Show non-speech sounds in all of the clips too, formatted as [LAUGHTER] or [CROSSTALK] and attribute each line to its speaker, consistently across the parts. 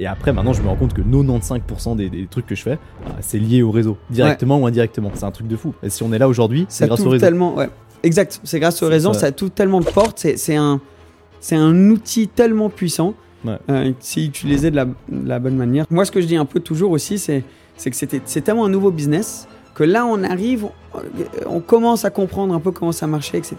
Speaker 1: Et après, maintenant, je me rends compte que 95% des, des trucs que je fais, bah, c'est lié au réseau, directement ou indirectement. C'est un truc de fou. Et si on est là aujourd'hui, c'est grâce au réseau.
Speaker 2: tellement, ouais. Exact, c'est grâce au réseau,
Speaker 1: ça.
Speaker 2: ça t'ouvre tellement de portes, c'est un, un outil tellement puissant,
Speaker 1: Ouais.
Speaker 2: euh, si utilisé de la, de la bonne manière. Moi, ce que je dis un peu toujours aussi, c'est que c'est tellement un nouveau business que là, on arrive, on, on commence à comprendre un peu comment ça marchait, etc.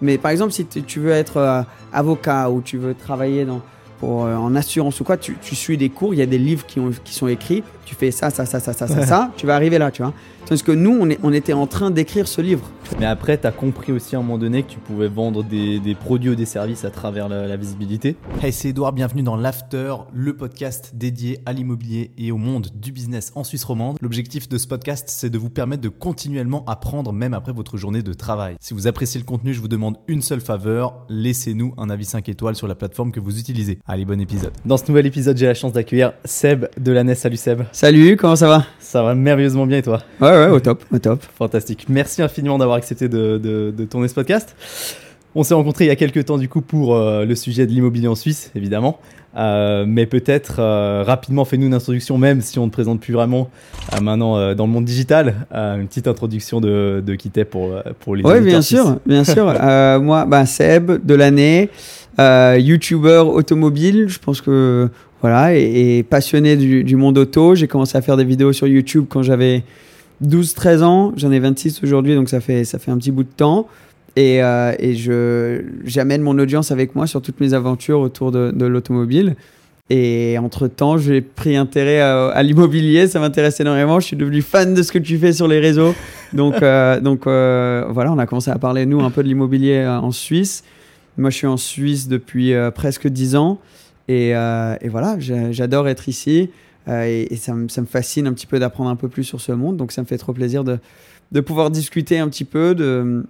Speaker 2: Mais par exemple, si tu tu veux être euh, avocat ou tu veux travailler dans, pour, euh, en assurance ou quoi, tu, tu suis des cours, il y a des livres qui, ont, qui sont écrits, tu fais ça, ça, ça, ça, ça, ça, ça, tu vas arriver là, tu vois. Tandis que nous, on, est- on était en train d'écrire ce livre.
Speaker 1: Mais après, t'as compris aussi à un moment donné que tu pouvais vendre des, des produits ou des services à travers la, la visibilité.
Speaker 3: Hey, c'est Edouard, bienvenue dans l'After, le podcast dédié à l'immobilier et au monde du business en Suisse romande. L'objectif de ce podcast, c'est de vous permettre de continuellement apprendre même après votre journée de travail. Si vous appréciez le contenu, je vous demande une seule faveur, laissez-nous un avis 5 étoiles sur la plateforme que vous utilisez. Allez, bon épisode.
Speaker 1: Dans ce nouvel épisode, j'ai la chance d'accueillir Seb de la NES. Salut Seb.
Speaker 2: Salut, comment ça va?
Speaker 1: Ça va merveilleusement bien et toi?
Speaker 2: Ouais, ouais, au top, au top.
Speaker 1: Fantastique. Merci infiniment d'avoir accepté de, de- de tourner ce podcast. On s'est rencontrés il y a quelques temps du coup pour euh, le sujet de l'immobilier en Suisse, évidemment. Euh, mais peut-être euh, rapidement, fais-nous une introduction, même si on ne te présente plus vraiment maintenant dans le monde digital. Une petite introduction de, de qui t'es pour, pour les
Speaker 2: Oui, bien
Speaker 1: suisses.
Speaker 2: sûr, bien sûr. [LAUGHS] Moi, bah, Seb, de l'année, YouTuber automobile, je pense que voilà, et, et passionné du, du monde auto. J'ai commencé à faire des vidéos sur YouTube quand j'avais 12-13 ans. J'en ai 26 aujourd'hui, donc ça fait, ça fait un petit bout de temps. Et, euh, et je, j'amène mon audience avec moi sur toutes mes aventures autour de, de l'automobile. Et entre-temps, j'ai pris intérêt à, à l'immobilier, ça m'intéresse énormément. Je suis devenu fan de ce que tu fais sur les réseaux. Donc, [LAUGHS] euh, donc euh, voilà, on a commencé à parler, nous, un peu de l'immobilier euh, en Suisse. Moi, je suis en Suisse depuis presque 10 ans. Et, euh, et voilà, j'adore être ici. Euh, et ça, me- fascine un petit peu d'apprendre un peu plus sur ce monde. Donc, ça me fait trop plaisir de, pouvoir discuter un petit peu de,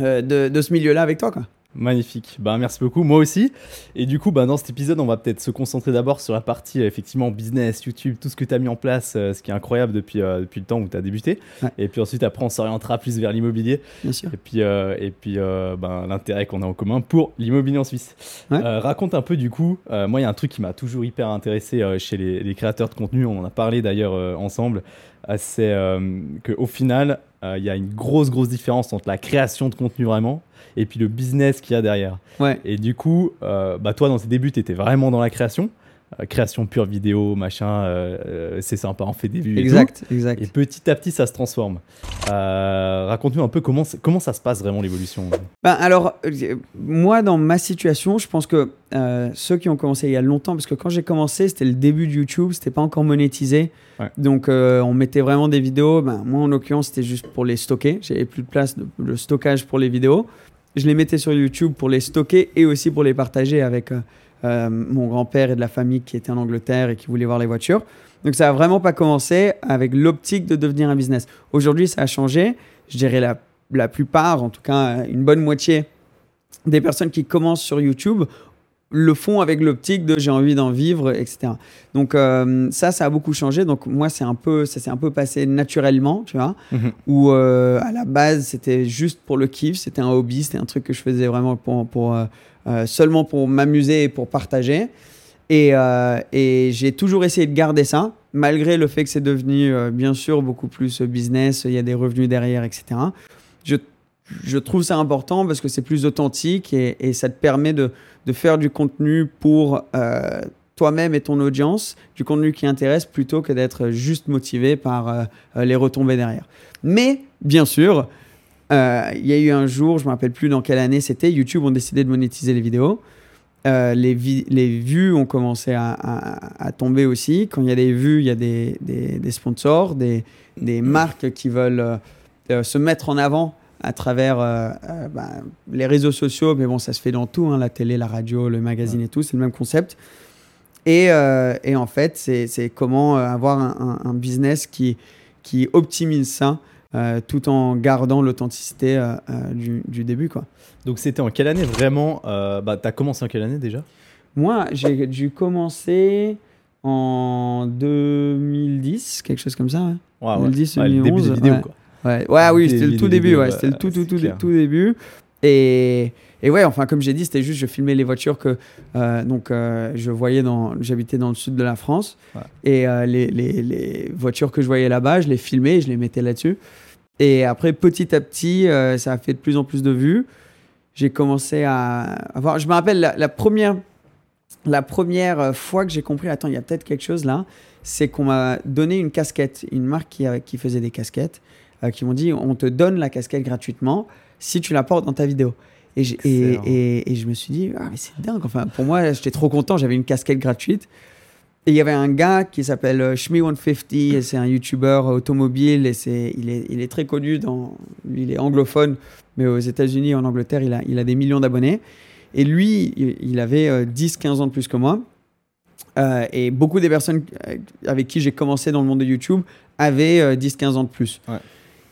Speaker 2: euh, ce milieu-là avec toi.
Speaker 1: Magnifique. Bah, merci beaucoup. Moi aussi. Et du coup, bah, dans cet épisode, on va peut-être se concentrer d'abord sur la partie euh, effectivement business, YouTube, tout ce que tu as mis en place, euh, ce qui est incroyable depuis, euh, depuis le temps où tu as débuté.
Speaker 2: Ouais.
Speaker 1: Et puis ensuite, après, on s'orientera plus vers l'immobilier.
Speaker 2: Bien sûr.
Speaker 1: Et puis, et puis ben, l'intérêt qu'on a en commun pour l'immobilier en Suisse.
Speaker 2: Ouais.
Speaker 1: Raconte un peu du coup, moi il y a un truc qui m'a toujours hyper intéressé chez les, les créateurs de contenu, on en a parlé d'ailleurs ensemble, c'est qu'au final, il y a une grosse grosse différence entre la création de contenu vraiment et puis le business qu'il y a derrière.
Speaker 2: Ouais.
Speaker 1: Et du coup, euh, bah, toi dans tes débuts, tu étais vraiment dans la création. Euh, création pure vidéo, machin, euh, c'est sympa, on fait des vues. et.
Speaker 2: Exact, exact.
Speaker 1: Et petit à petit, ça se transforme. Raconte-nous un peu comment, comment ça se passe vraiment l'évolution.
Speaker 2: Ben, alors, moi, dans ma situation, je pense que ceux qui ont commencé il y a longtemps, parce que quand j'ai commencé, c'était le début de YouTube, c'était pas encore monétisé.
Speaker 1: Ouais.
Speaker 2: Donc, on mettait vraiment des vidéos. Ben, moi, en l'occurrence, c'était juste pour les stocker. J'avais plus de place de, de stockage pour les vidéos. Je les mettais sur YouTube pour les stocker et aussi pour les partager avec euh, euh, mon grand-père et de la famille qui était en Angleterre et qui voulait voir les voitures. Donc, ça a vraiment pas commencé avec l'optique de devenir un business. Aujourd'hui, ça a changé. Je dirais la la plupart, en tout cas une bonne moitié des personnes qui commencent sur YouTube le font avec l'optique de j'ai envie d'en vivre, etc. Donc euh, ça, ça a beaucoup changé. Donc moi, c'est un peu, ça s'est un peu passé naturellement, tu vois.
Speaker 1: Mhm.
Speaker 2: Où euh, à la base, c'était juste pour le kiff, c'était un hobby, c'était un truc que je faisais vraiment pour, pour euh, seulement pour m'amuser et pour partager. Et, et j'ai toujours essayé de garder ça, malgré le fait que c'est devenu, bien sûr, beaucoup plus business, il y a des revenus derrière, etc. Je, je trouve ça important parce que c'est plus authentique et, ça te permet de, faire du contenu pour euh, toi-même et ton audience, du contenu qui intéresse plutôt que d'être juste motivé par euh, les retombées derrière. Mais, bien sûr, euh, il y a eu un jour, je ne me rappelle plus dans quelle année c'était, YouTube ont décidé de monétiser les vidéos. Les, vues ont commencé à, tomber aussi. Quand il y a des vues, il y a des, sponsors, des, marques qui veulent se mettre en avant à travers euh, euh, bah, les réseaux sociaux. Mais bon, ça se fait dans tout, hein, la télé, la radio, le magazine et tout, c'est le même concept. Et, euh, et en fait, c'est comment avoir un, un- un business qui, qui optimise ça tout en gardant l'authenticité du, du début. Quoi.
Speaker 1: Donc c'était en quelle année vraiment Bah t'as commencé en quelle année déjà?
Speaker 2: Moi, j'ai dû commencer en 2010, quelque chose comme ça. ouais.
Speaker 1: Ouais,
Speaker 2: 2010,
Speaker 1: Ouais, le début des
Speaker 2: 2011,
Speaker 1: vidéos quoi.
Speaker 2: Ouais, ouais oui,
Speaker 1: Des
Speaker 2: c'était le tout début, ouais, c'était le tout, tout, tout, tout début. Et, et ouais, enfin, comme j'ai dit, c'était juste, je filmais les voitures que euh, donc euh, je voyais dans, j'habitais dans le sud de la France,
Speaker 1: Ouais.
Speaker 2: et euh, les, les, les voitures que je voyais là-bas, je les filmais, et je les mettais là-dessus. Et après, petit à petit, ça a fait de plus en plus de vues. J'ai commencé à avoir. Je me rappelle la, la première, la première fois que j'ai compris, attends, il y a peut-être quelque chose là, c'est qu'on m'a donné une casquette, une marque qui, a- qui faisait des casquettes, euh, qui m'ont dit on te donne la casquette gratuitement si tu la portes dans ta vidéo. Et, et, et, et je me suis dit, ah, mais c'est dingue. Enfin, pour moi, j'étais trop content, j'avais une casquette gratuite. Et il y avait un gars qui s'appelle euh, Shmi150, et c'est un youtubeur automobile, et c'est, il, est, il est très connu, dans, il est anglophone, mais aux États-Unis, en Angleterre, il a, il a des millions d'abonnés. Et lui, il, avait euh, 10-15 ans de plus que moi. Euh, et beaucoup des personnes euh, avec qui j'ai commencé dans le monde de YouTube avaient euh, 10-15 ans de plus.
Speaker 1: Ouais.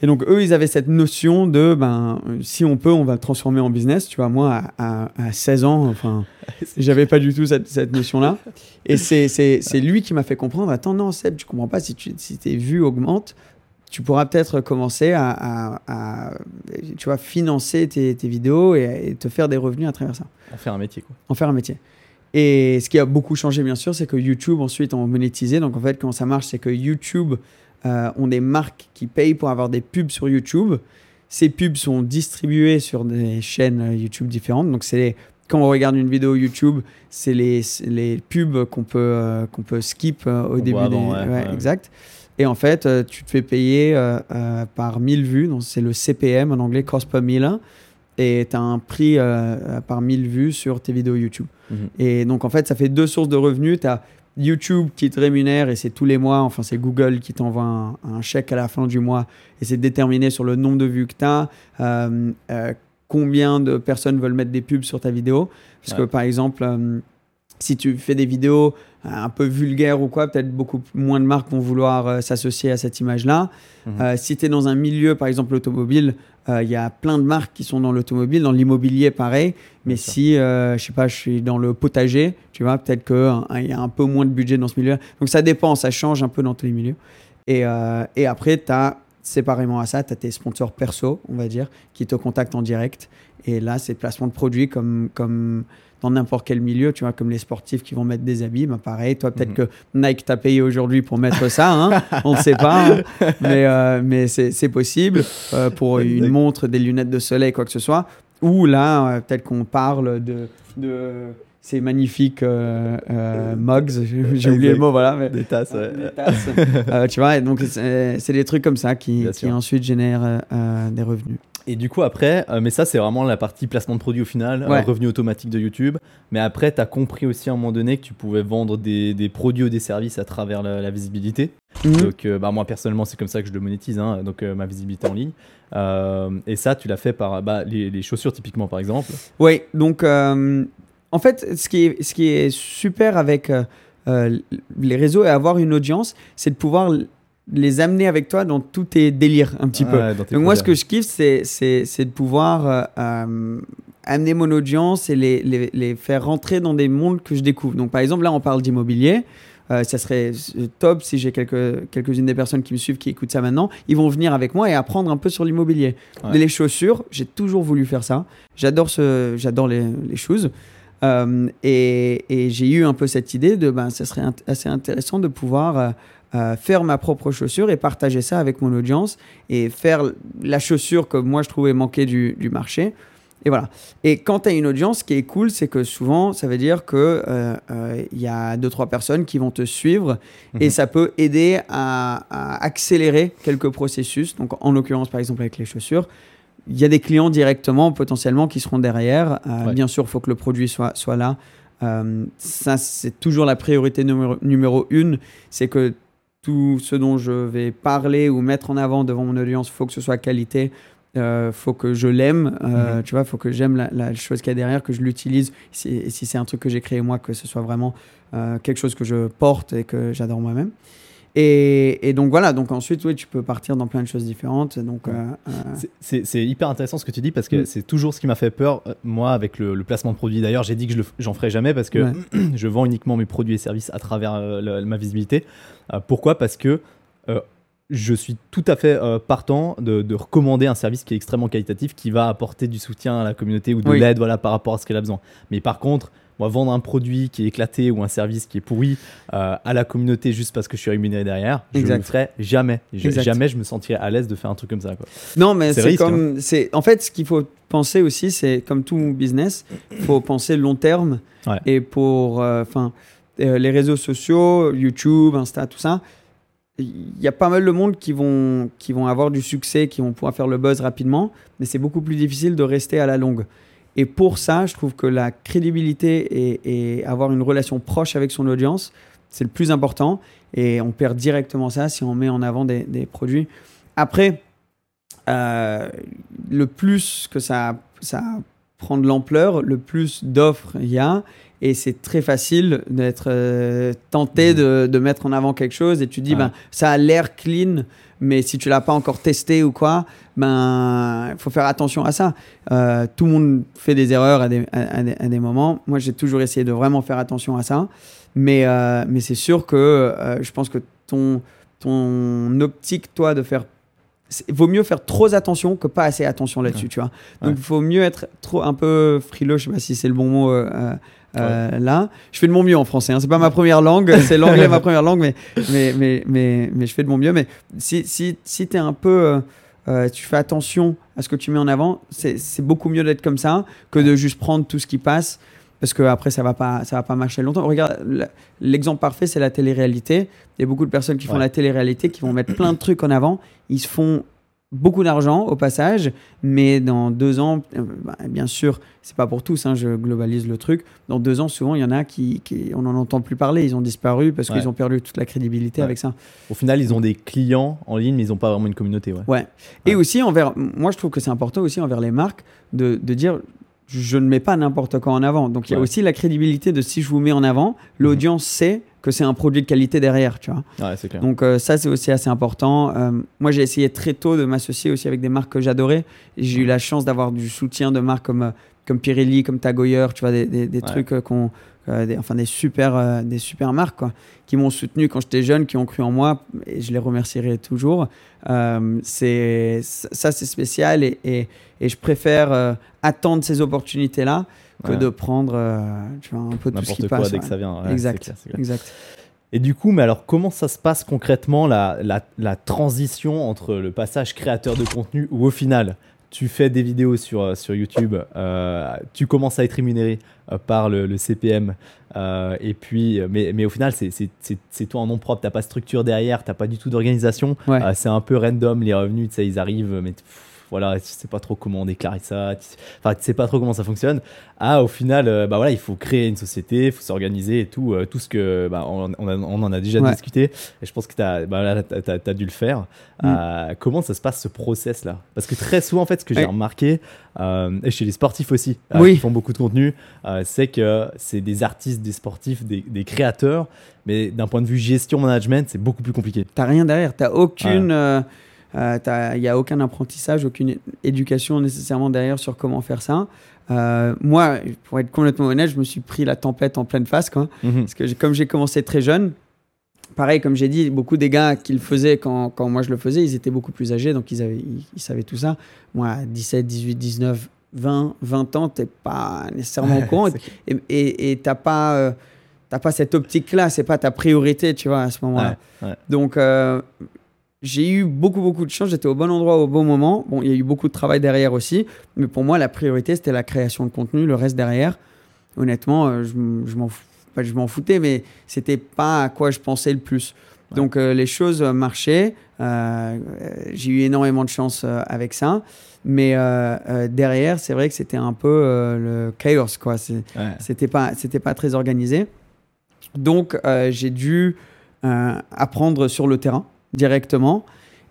Speaker 2: Et donc, eux, ils avaient cette notion de, ben, si on peut, on va le transformer en business. Tu vois, moi, à, à- à 16 ans, enfin, [LAUGHS] j'avais pas du tout cette, cette notion-là. Et c'est, lui qui m'a fait comprendre, attends, non, Seb, tu comprends pas, si, tu, si tes vues augmentent, tu pourras peut-être commencer à, à- à, tu vois, financer tes, tes vidéos et, et te faire des revenus à travers ça
Speaker 1: En faire un métier, quoi.
Speaker 2: en faire un métier. Et ce qui a beaucoup changé, bien sûr, c'est que YouTube ensuite ont monétisé. Donc en fait, comment ça marche, c'est que YouTube ont des marques qui payent pour avoir des pubs sur YouTube. Ces pubs sont distribuées sur des chaînes euh, YouTube différentes. Donc c'est quand on regarde une vidéo YouTube, c'est les, les pubs qu'on peut, euh, qu'on peut skip euh, au début.
Speaker 1: avant,
Speaker 2: des...
Speaker 1: ouais,
Speaker 2: ouais,
Speaker 1: ouais.
Speaker 2: Exact. Et en fait, euh, tu te fais payer euh, euh, par 1000 vues. C'est le CPM en anglais, cost per mille. Et tu as un prix euh, par 1000 vues sur tes vidéos YouTube.
Speaker 1: Mhm.
Speaker 2: Et donc, en fait, ça fait deux sources de revenus. Tu as YouTube qui te rémunère et c'est tous les mois. Enfin, c'est Google qui t'envoie un, un chèque à la fin du mois et c'est déterminé sur le nombre de vues que tu as, combien de personnes veulent mettre des pubs sur ta vidéo. Parce que, par exemple, euh, si tu fais des vidéos euh, un peu vulgaires ou quoi, peut-être beaucoup moins de marques vont vouloir euh, s'associer à cette image-là. Euh, si tu es dans un milieu, par exemple l'automobile, euh, il y a plein de marques qui sont dans l'automobile, dans l'immobilier pareil. Mais si, euh, je sais pas, je suis dans le potager, tu vois, peut-être qu'il y a un peu moins de budget dans ce milieu. Donc ça dépend, ça change un peu dans tous les milieux. Et, euh, et après, tu as séparément à ça, tu as tes sponsors perso, on va dire, qui te contactent en direct. Et là, c'est placement de produits comme, comme dans n'importe quel milieu, tu vois, comme les sportifs qui vont mettre des habits. Bah, pareil, toi, peut-être
Speaker 1: Mhm.
Speaker 2: que Nike t'a payé aujourd'hui pour mettre ça, hein, [LAUGHS] on ne sait pas, hein. mais, euh, mais c'est possible euh, pour une montre, des lunettes de soleil, quoi que ce soit. Ou là, euh, peut-être qu'on parle de, de ces magnifiques euh, euh, mugs, j'ai oublié le mot, voilà. Mais,
Speaker 1: Des tasses, ouais.
Speaker 2: des tasses. Euh, tu vois, et donc c'est des trucs comme ça qui, qui ensuite génèrent des revenus.
Speaker 1: Et du coup, après, euh, mais ça, c'est vraiment la partie placement de produit au final, euh, revenu automatique de YouTube. Mais après, tu as compris aussi à un moment donné que tu pouvais vendre des, des produits ou des services à travers la, la visibilité.
Speaker 2: Mhm.
Speaker 1: Donc, euh, bah, moi, personnellement, c'est comme ça que je le monétise, hein, donc euh, ma visibilité en ligne. Et ça, tu l'as fait par bah, les, les chaussures, typiquement, par exemple.
Speaker 2: Oui, donc en fait, ce qui est, ce qui est super avec les réseaux et avoir une audience, c'est de pouvoir les amener avec toi dans tous tes délires un petit peu.
Speaker 1: Ouais,
Speaker 2: Donc moi, ce que je kiffe, c'est, de pouvoir euh, euh, amener mon audience et les, les, les faire rentrer dans des mondes que je découvre. Donc par exemple, là, on parle d'immobilier. Euh, ça serait euh, top si j'ai quelques, quelques-unes des personnes qui me suivent, qui écoutent ça maintenant. Ils vont venir avec moi et apprendre un peu sur l'immobilier.
Speaker 1: Ouais.
Speaker 2: Les chaussures, j'ai toujours voulu faire ça. J'adore, les, les choses. Euh, et et j'ai eu un peu cette idée de, ben, ça serait int- assez intéressant de pouvoir euh, euh, faire ma propre chaussure et partager ça avec mon audience et faire la chaussure que moi je trouvais manquer du, du marché. Et voilà. Et quand tu as une audience, ce qui est cool, c'est que souvent, ça veut dire qu'il euh, euh, il y a deux, trois personnes qui vont te suivre et
Speaker 1: Mhm.
Speaker 2: ça peut aider à, à accélérer quelques processus. Donc, en l'occurrence, par exemple, avec les chaussures, il y a des clients directement, potentiellement, qui seront derrière. Euh,
Speaker 1: Ouais.
Speaker 2: Bien sûr, il faut que le produit soit, soit là. Euh, ça, c'est toujours la priorité numéro, numéro une. C'est que tout ce dont je vais parler ou mettre en avant devant mon audience, faut que ce soit qualité. Euh, faut que je l'aime, euh,
Speaker 1: Mhm.
Speaker 2: tu vois, faut que j'aime la, la chose qu'il y a derrière, que je l'utilise. Si, et si c'est un truc que j'ai créé moi, que ce soit vraiment euh, quelque chose que je porte et que j'adore moi-même. Et, et donc voilà, donc ensuite, oui, tu peux partir dans plein de choses différentes. Donc, euh, euh,
Speaker 1: C'est- hyper intéressant ce que tu dis parce que
Speaker 2: Mm.
Speaker 1: c'est toujours ce qui m'a fait peur, euh, moi, avec le, le placement de produits. D'ailleurs, j'ai dit que je j'en ferai jamais parce que
Speaker 2: Ouais. [CLEARS THROAT]
Speaker 1: je vends uniquement mes produits et services à travers euh, ma visibilité. Euh, pourquoi? Parce que je suis tout à fait euh, partant de, de recommander un service qui est extrêmement qualitatif, qui va apporter du soutien à la communauté ou de
Speaker 2: Oui.
Speaker 1: l'aide voilà, par rapport à ce qu'elle a besoin. Mais par contre, moi, vendre un produit qui est éclaté ou un service qui est pourri euh, à la communauté juste parce que je suis rémunéré derrière, je le ferai jamais. Je- jamais je me sentirais à l'aise de faire un truc comme ça. Quoi.
Speaker 2: Non, mais
Speaker 1: C'est
Speaker 2: comme. c'est En fait, ce qu'il faut penser aussi, c'est comme tout business, il faut penser long terme.
Speaker 1: Ouais.
Speaker 2: Et pour. Enfin, les réseaux sociaux, YouTube, Insta, tout ça, il y a pas mal de monde qui vont, qui vont avoir du succès, qui vont pouvoir faire le buzz rapidement, mais c'est beaucoup plus difficile de rester à la longue. Et pour ça, je trouve que la crédibilité et, avoir une relation proche avec son audience, c'est le plus important. Et on perd directement ça si on met en avant des, des produits. Après, euh, le plus que ça, ça prend de l'ampleur, le plus d'offres il y a. Et c'est très facile d'être euh, tenté de, de mettre en avant quelque chose. Et tu dis,
Speaker 1: Ouais.
Speaker 2: ben, ça a l'air clean, mais si tu l'as pas encore testé ou quoi, ben, il faut faire attention à ça. Euh, tout le monde fait des erreurs à des, à- à des, à des moments. Moi, j'ai toujours essayé de vraiment faire attention à ça. Mais, euh, mais c'est sûr que je pense que ton, ton optique, toi, de faire. vaut mieux faire trop attention que pas assez attention là-dessus, tu vois. Donc,
Speaker 1: Ouais.
Speaker 2: il faut mieux être trop, un peu frileux, je sais pas si c'est le bon mot euh, euh, là. Je fais de mon mieux en français, hein. c'est pas ma première langue, [LAUGHS] c'est l'anglais ma première langue, mais, mais, mais, mais, mais je fais de mon mieux. Mais si, si, si tu es un peu. euh, euh, tu fais attention à ce que tu mets en avant, c'est beaucoup mieux d'être comme ça que de juste prendre tout ce qui passe parce que après ça va pas ça va pas marcher longtemps. Regarde l'exemple parfait c'est la télé-réalité. Il y a beaucoup de personnes qui font
Speaker 1: Ouais.
Speaker 2: la télé-réalité qui vont mettre plein de trucs en avant, ils se font beaucoup d'argent au passage, mais dans deux ans, euh, bah, bien sûr, c'est pas pour tous, hein, je globalise le truc. Dans deux ans, souvent, il y en a qui, qui on n'en entend plus parler, ils ont disparu parce
Speaker 1: Ouais.
Speaker 2: qu'ils ont perdu toute la crédibilité
Speaker 1: Ouais.
Speaker 2: avec ça.
Speaker 1: Au final, ils ont des clients en ligne, mais ils n'ont pas vraiment une communauté. Ouais.
Speaker 2: Ouais. Et aussi envers, moi je trouve que c'est important aussi envers les marques de, de dire je ne mets pas n'importe quoi en avant. Donc il y a aussi la crédibilité de si je vous mets en avant, l'audience sait que c'est un produit de qualité derrière, tu vois.
Speaker 1: Ouais, clair.
Speaker 2: Donc euh, ça c'est aussi assez important. Euh, moi j'ai essayé très tôt de m'associer aussi avec des marques que j'adorais. J'ai eu la chance d'avoir du soutien de marques comme euh, comme Pirelli, comme Tag Heuer, tu vois des, des, des
Speaker 1: Ouais.
Speaker 2: trucs qu'on des, enfin des super des super marques quoi, qui m'ont soutenu quand j'étais jeune, qui ont cru en moi et je les remercierai toujours. C'est ça c'est spécial et, et, et je préfère attendre ces opportunités là que
Speaker 1: Ouais.
Speaker 2: de prendre euh, tu vois un peu tout ce qui
Speaker 1: N'importe quoi
Speaker 2: passe.
Speaker 1: dès
Speaker 2: ouais.
Speaker 1: que ça vient. Ouais,
Speaker 2: exact,
Speaker 1: clair, c'est clair.
Speaker 2: exact.
Speaker 1: Et du coup, mais alors comment ça se passe concrètement la, la, la transition entre le passage créateur de contenu où au final tu fais des vidéos sur, euh, sur YouTube, euh, tu commences à être rémunéré euh, par le, le CPM, euh, et puis, mais, mais au final c'est- toi en nom propre, t'as pas de structure derrière, t'as pas du tout d'organisation,
Speaker 2: Ouais.
Speaker 1: C'est un peu random les revenus, ils arrivent, mais pff, voilà, tu sais pas trop comment déclarer ça, tu, enfin, tu sais pas trop comment ça fonctionne. Ah, au final, euh, bah voilà, il faut créer une société, il faut s'organiser et tout, euh, tout ce que, bah, on, on a- on en a déjà
Speaker 2: Ouais.
Speaker 1: discuté, et je pense que t'as, bah, là, t'as, t'as- t'as dû le faire.
Speaker 2: Mm.
Speaker 1: Euh, comment ça se passe ce process là Parce que très souvent, en fait, ce que j'ai remarqué, euh, et chez les sportifs aussi,
Speaker 2: Oui.
Speaker 1: qui font beaucoup de contenu, c'est que c'est des artistes, des sportifs, des, des créateurs, mais d'un point de vue gestion management, c'est beaucoup plus compliqué.
Speaker 2: T'as rien derrière, t'as aucune, il y a aucun apprentissage, aucune éducation nécessairement derrière sur comment faire ça. Euh, moi, pour être complètement honnête, je me suis pris la tempête en pleine face, quoi. Parce que comme j'ai commencé très jeune, pareil, comme j'ai dit, beaucoup des gars qui le faisaient quand, quand moi je le faisais, ils étaient beaucoup plus âgés, donc ils, avaient, ils, ils savaient tout ça. Moi, à 17, 18, 19, 20, 20 ans, t'es pas nécessairement au [LAUGHS] courant. Et- t'as pas, euh, t'as pas cette optique-là, c'est pas ta priorité, tu vois, à ce moment-là.
Speaker 1: Ouais, ouais.
Speaker 2: Donc, euh, j'ai eu beaucoup, beaucoup de chance. J'étais au bon endroit au bon moment. Bon, il y a eu beaucoup de travail derrière aussi. Mais pour moi, la priorité, c'était la création de contenu. Le reste derrière, honnêtement, euh, je, m'en je m'en foutais, mais c'était pas à quoi je pensais le plus.
Speaker 1: Ouais.
Speaker 2: Donc, euh, les choses marchaient. Euh, j'ai eu énormément de chance euh, avec ça. Mais derrière, c'est vrai que c'était un peu le chaos, quoi.
Speaker 1: Ouais.
Speaker 2: c'était pas c'était pas très organisé donc j'ai dû apprendre sur le terrain directement.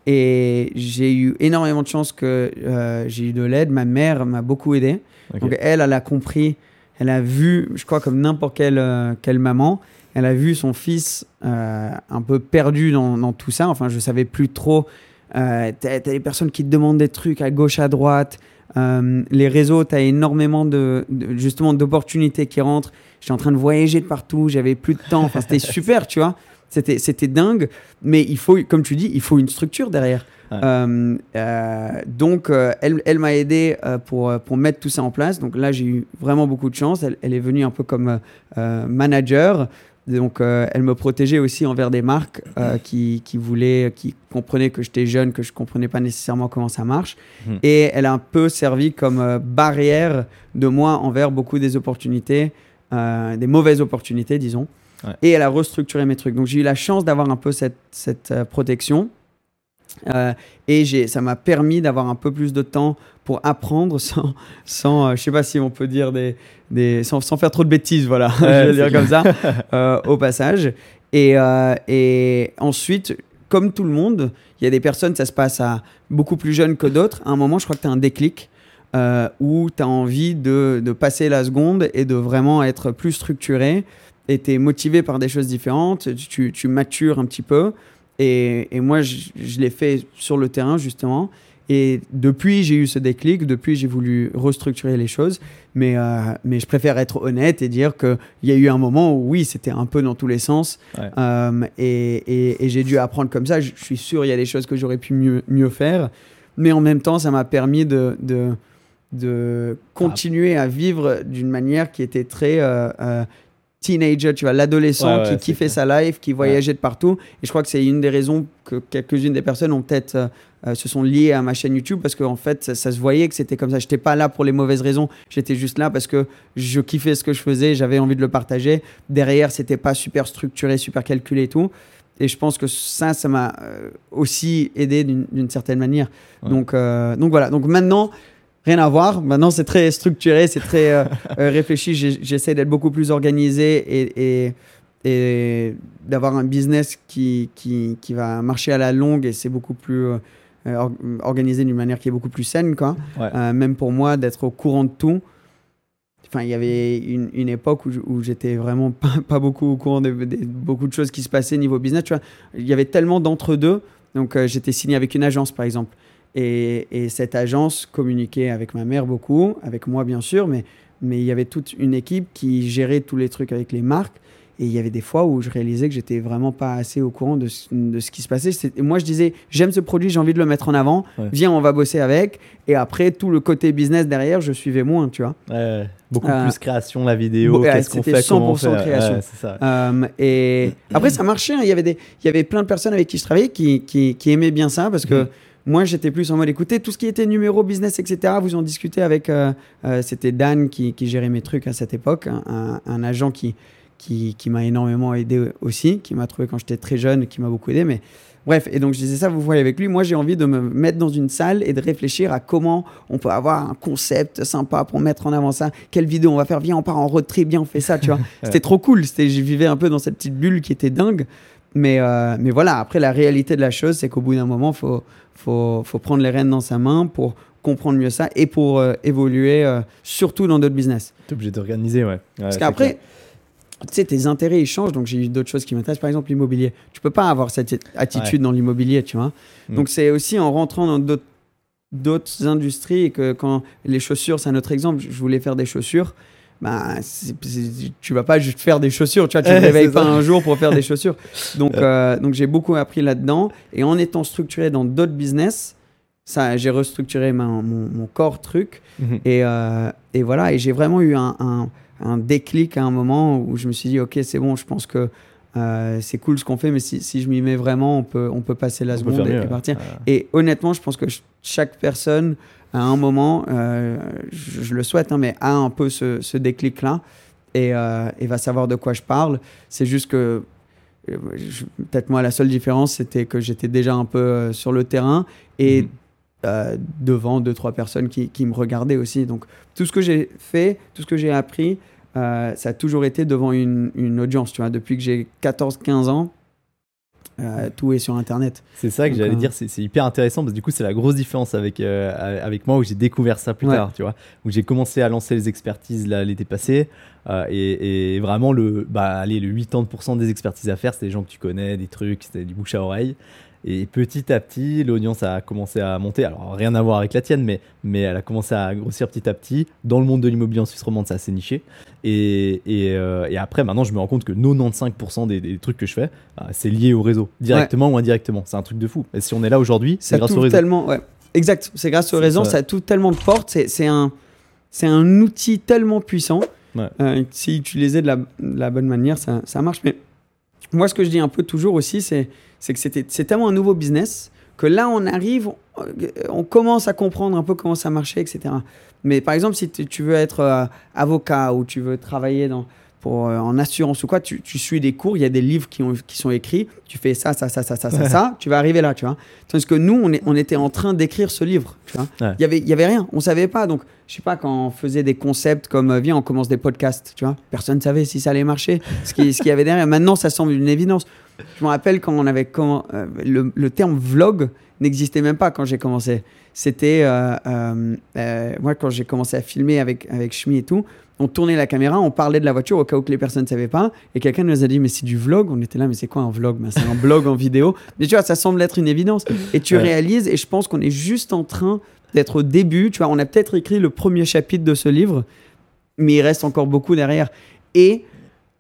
Speaker 2: Et j'ai eu énormément de chance que euh, j'ai eu de l'aide. Ma mère m'a beaucoup aidé. Donc elle elle a compris. Elle a vu je crois comme n'importe quelle euh, quelle maman elle a vu son fils euh, un peu perdu dans, dans tout ça. Enfin je savais plus trop t'as t'as des personnes qui te demandent des trucs à gauche à droite. Les réseaux, tu as énormément de, de- justement d'opportunités qui rentrent. J'étais en train de voyager de partout, j'avais plus de temps. Enfin, c'était [LAUGHS] super, tu vois. C'était, c'était dingue, mais il faut, comme tu dis, il faut une structure derrière.
Speaker 1: Ouais.
Speaker 2: Euh, euh, donc, euh, elle, elle m'a aidé pour, pour mettre tout ça en place. Donc là, j'ai eu vraiment beaucoup de chance. Elle, elle est venue un peu comme manager. Donc, elle me protégeait aussi envers des marques qui, qui voulaient, qui comprenaient que j'étais jeune, que je comprenais pas nécessairement comment ça marche.
Speaker 1: Mhm.
Speaker 2: Et elle a un peu servi comme barrière de moi envers beaucoup des opportunités, des mauvaises opportunités, disons.
Speaker 1: Ouais.
Speaker 2: Et elle a restructuré mes trucs. Donc, j'ai eu la chance d'avoir un peu cette, cette euh, protection. Euh, et j'ai, ça m'a permis d'avoir un peu plus de temps pour apprendre [LAUGHS] sans, sans euh, je sais pas si on peut dire des, des sans, sans faire trop de bêtises, voilà, [LAUGHS] je vais dire comme ça, euh, au passage. Et, euh, et ensuite, comme tout le monde, il y a des personnes, ça se passe à beaucoup plus jeunes que d'autres. À un moment, je crois que tu as un déclic où tu as envie de, de passer la seconde et de vraiment être plus structuré. Et tu es motivé par des choses différentes, tu, tu matures un petit peu. Et, et moi, je, je l'ai fait sur le terrain, justement. Et depuis, j'ai eu ce déclic, depuis, j'ai voulu restructurer les choses. Mais, euh, mais je préfère être honnête et dire qu'il y a eu un moment où, oui, c'était un peu dans tous les sens.
Speaker 1: Ouais.
Speaker 2: Euh, et et, et j'ai dû apprendre comme ça. Je, je suis sûr, il y a des choses que j'aurais pu mieux, mieux faire. Mais en même temps, ça m'a permis de, de, de continuer à vivre d'une manière qui était très euh, teenager, tu vois, l'adolescent
Speaker 1: Ouais, ouais,
Speaker 2: qui kiffait
Speaker 1: clair.
Speaker 2: sa life, qui voyageait de partout. Et je crois que c'est une des raisons que quelques-unes des personnes ont peut-être euh, euh, se sont liées à ma chaîne YouTube parce qu'en fait, ça, ça se voyait que c'était comme ça. J'étais pas là pour les mauvaises raisons. J'étais juste là parce que je kiffais ce que je faisais, j'avais envie de le partager. Derrière, c'était pas super structuré, super calculé et tout. Et je pense que ça, ça m'a euh, aussi aidé d'une d'une certaine manière. Donc, euh, donc voilà. Donc maintenant, rien à voir. Maintenant, c'est très structuré, c'est très euh, [LAUGHS] euh, réfléchi. J'essaie d'être beaucoup plus organisé et, et, et d'avoir un business qui, qui, qui va marcher à la longue et c'est beaucoup plus euh, or- organisé d'une manière qui est beaucoup plus saine, quoi.
Speaker 1: Ouais.
Speaker 2: Euh, même pour moi, d'être au courant de tout. Enfin, il y avait une, une époque où, où j'étais vraiment [LAUGHS] pas, pas beaucoup au courant de, de- beaucoup de choses qui se passaient niveau business. Tu vois, il y avait tellement d'entre-deux. Donc, j'étais signé avec une agence, par exemple. Et, et cette agence communiquait avec ma mère beaucoup, avec moi, bien sûr, mais, mais il y avait toute une équipe qui gérait tous les trucs avec les marques. Et il y avait des fois où je réalisais que j'étais vraiment pas assez au courant de, ce- de ce qui se passait. Moi, je disais, j'aime ce produit, j'ai envie de le mettre en avant.
Speaker 1: Ouais.
Speaker 2: Viens, on va bosser avec. Et après, tout le côté business derrière, je suivais moins, tu vois.
Speaker 1: Ouais, beaucoup
Speaker 2: Euh,
Speaker 1: plus création, la vidéo,
Speaker 2: bon,
Speaker 1: qu'est-ce qu'on fait, comment on
Speaker 2: 100%
Speaker 1: fait.
Speaker 2: création.
Speaker 1: Ouais, c'est ça.
Speaker 2: Euh, et après, ça marchait. hein. Il y avait des, il y avait plein de personnes avec qui je travaillais qui, qui, qui aimaient bien ça parce que
Speaker 1: Mhm.
Speaker 2: Moi, j'étais plus en mode écoutez, tout ce qui était numéro business, etc. Vous en discutez avec. euh, euh, C'était Dan qui, qui gérait mes trucs à cette époque, un, agent qui, qui, qui m'a énormément aidé aussi, qui m'a trouvé quand j'étais très jeune, qui m'a beaucoup aidé. Mais bref, et donc je disais ça, vous voyez avec lui. Moi, j'ai envie de me mettre dans une salle et de réfléchir à comment on peut avoir un concept sympa pour mettre en avant ça. Quelle vidéo on va faire? Viens, on part en road trip, viens, on fait ça, tu vois. [LAUGHS] C'était trop cool. Je vivais un peu dans cette petite bulle qui était dingue. Mais, euh, mais voilà, après, la réalité de la chose, c'est qu'au bout d'un moment, il faut, faut, faut prendre les rênes dans sa main pour comprendre mieux ça et pour euh, évoluer, euh, surtout dans d'autres business.
Speaker 1: T'es obligé d'organiser, ouais. Ouais,
Speaker 2: Parce qu'après, tu sais, tes intérêts, ils changent. Donc, j'ai eu d'autres choses qui m'intéressent. Par exemple, l'immobilier. Tu peux pas avoir cette attitude dans l'immobilier, tu vois.
Speaker 1: Mm.
Speaker 2: Donc, c'est aussi en rentrant dans d'autres d'autres industries et que quand les chaussures, c'est un autre exemple, je voulais faire des chaussures. Bah, c'est- c'est- tu vas pas juste faire des chaussures, tu vois, tu [LAUGHS] ne réveilles pas
Speaker 1: ça.
Speaker 2: un jour pour faire des chaussures. [LAUGHS] Donc, euh, donc j'ai beaucoup appris là-dedans. Et en étant structuré dans d'autres business, ça, j'ai restructuré ma- mon, mon corps truc.
Speaker 1: Mhm.
Speaker 2: Et, euh, et voilà, et j'ai vraiment eu un, un- un déclic à un moment où je me suis dit, ok, c'est bon, je pense que euh, c'est cool ce qu'on fait, mais si, si je m'y mets vraiment, on peut, on peut passer la
Speaker 1: On
Speaker 2: seconde et,
Speaker 1: mieux,
Speaker 2: et
Speaker 1: ouais.
Speaker 2: partir. Et honnêtement, je pense que ch- chaque personne, à un moment, euh, je, je le souhaite, hein, mais a un peu ce, ce déclic-là et, euh, et va savoir de quoi je parle. C'est juste que, euh, peut-être moi, la seule différence, c'était que j'étais déjà un peu sur le terrain et
Speaker 1: Mhm.
Speaker 2: euh, devant deux, trois personnes qui, qui me regardaient aussi. Donc, tout ce que j'ai fait, tout ce que j'ai appris, ça a toujours été devant une, une audience. Tu vois, depuis que j'ai 14-15 ans, euh, tout est sur Internet.
Speaker 1: C'est ça que j'allais
Speaker 2: euh,
Speaker 1: dire, c'est c'est hyper intéressant parce que du coup c'est la grosse différence avec, euh, avec moi où j'ai découvert ça plus
Speaker 2: Ouais.
Speaker 1: tard, tu vois, où j'ai commencé à lancer les expertises là l'été passé et, et vraiment le, bah allez, le 80% des expertises à faire c'était des gens que tu connais, des trucs, c'était du bouche à oreille Et petit à petit, l'audience a commencé à monter. Alors, rien à voir avec la tienne, mais, mais elle a commencé à grossir petit à petit. Dans le monde de l'immobilier en Suisse romande, c'est assez niché. Et, et, euh, et après, maintenant, je me rends compte que 95% des, des trucs que je fais, euh, c'est lié au réseau, directement ou indirectement. C'est un truc de fou. Et si on est là aujourd'hui, c'est
Speaker 2: Ça
Speaker 1: grâce au réseau.
Speaker 2: tellement, ouais. Exact, c'est grâce au réseau,
Speaker 1: ça.
Speaker 2: ça touche tellement de portes. C'est- un, un outil tellement puissant.
Speaker 1: Ouais.
Speaker 2: Euh, si utilisé de la, de la bonne manière, ça, ça marche. Mais moi, ce que je dis un peu toujours aussi, c'est c'est que c'est tellement un nouveau business que là, on arrive, on, on commence à comprendre un peu comment ça marchait, etc. Mais par exemple, si tu tu veux être euh, avocat ou tu veux travailler dans, pour, euh, en assurance ou quoi, tu, tu suis des cours, il y a des livres qui, ont, qui sont écrits, tu fais ça, ça, ça, ça, ça, ça, ça, tu vas arriver là, tu vois. Tandis que nous, on, est, on était en train d'écrire ce livre, tu vois.
Speaker 1: Ouais.
Speaker 2: Il y avait, il y avait rien, on savait pas. Donc, je sais pas, quand on faisait des concepts comme, euh, viens, on commence des podcasts, tu vois, personne ne savait si ça allait marcher, ce qu'il ce qu'il y avait derrière. Maintenant, ça semble une évidence. Je me rappelle quand on avait comment, euh, le, le terme vlog n'existait même pas quand j'ai commencé. C'était euh, euh, euh, moi quand j'ai commencé à filmer avec avec Shmi et tout, on tournait la caméra, on parlait de la voiture au cas où que les personnes ne savaient pas, et quelqu'un nous a dit mais c'est du vlog? On était là mais c'est quoi un vlog? Ben, C'est un blog en vidéo. Mais tu vois ça semble être une évidence. Et tu
Speaker 1: Ouais.
Speaker 2: réalises et je pense qu'on est juste en train d'être au début. Tu vois on a peut-être écrit le premier chapitre de ce livre, mais il reste encore beaucoup derrière. Et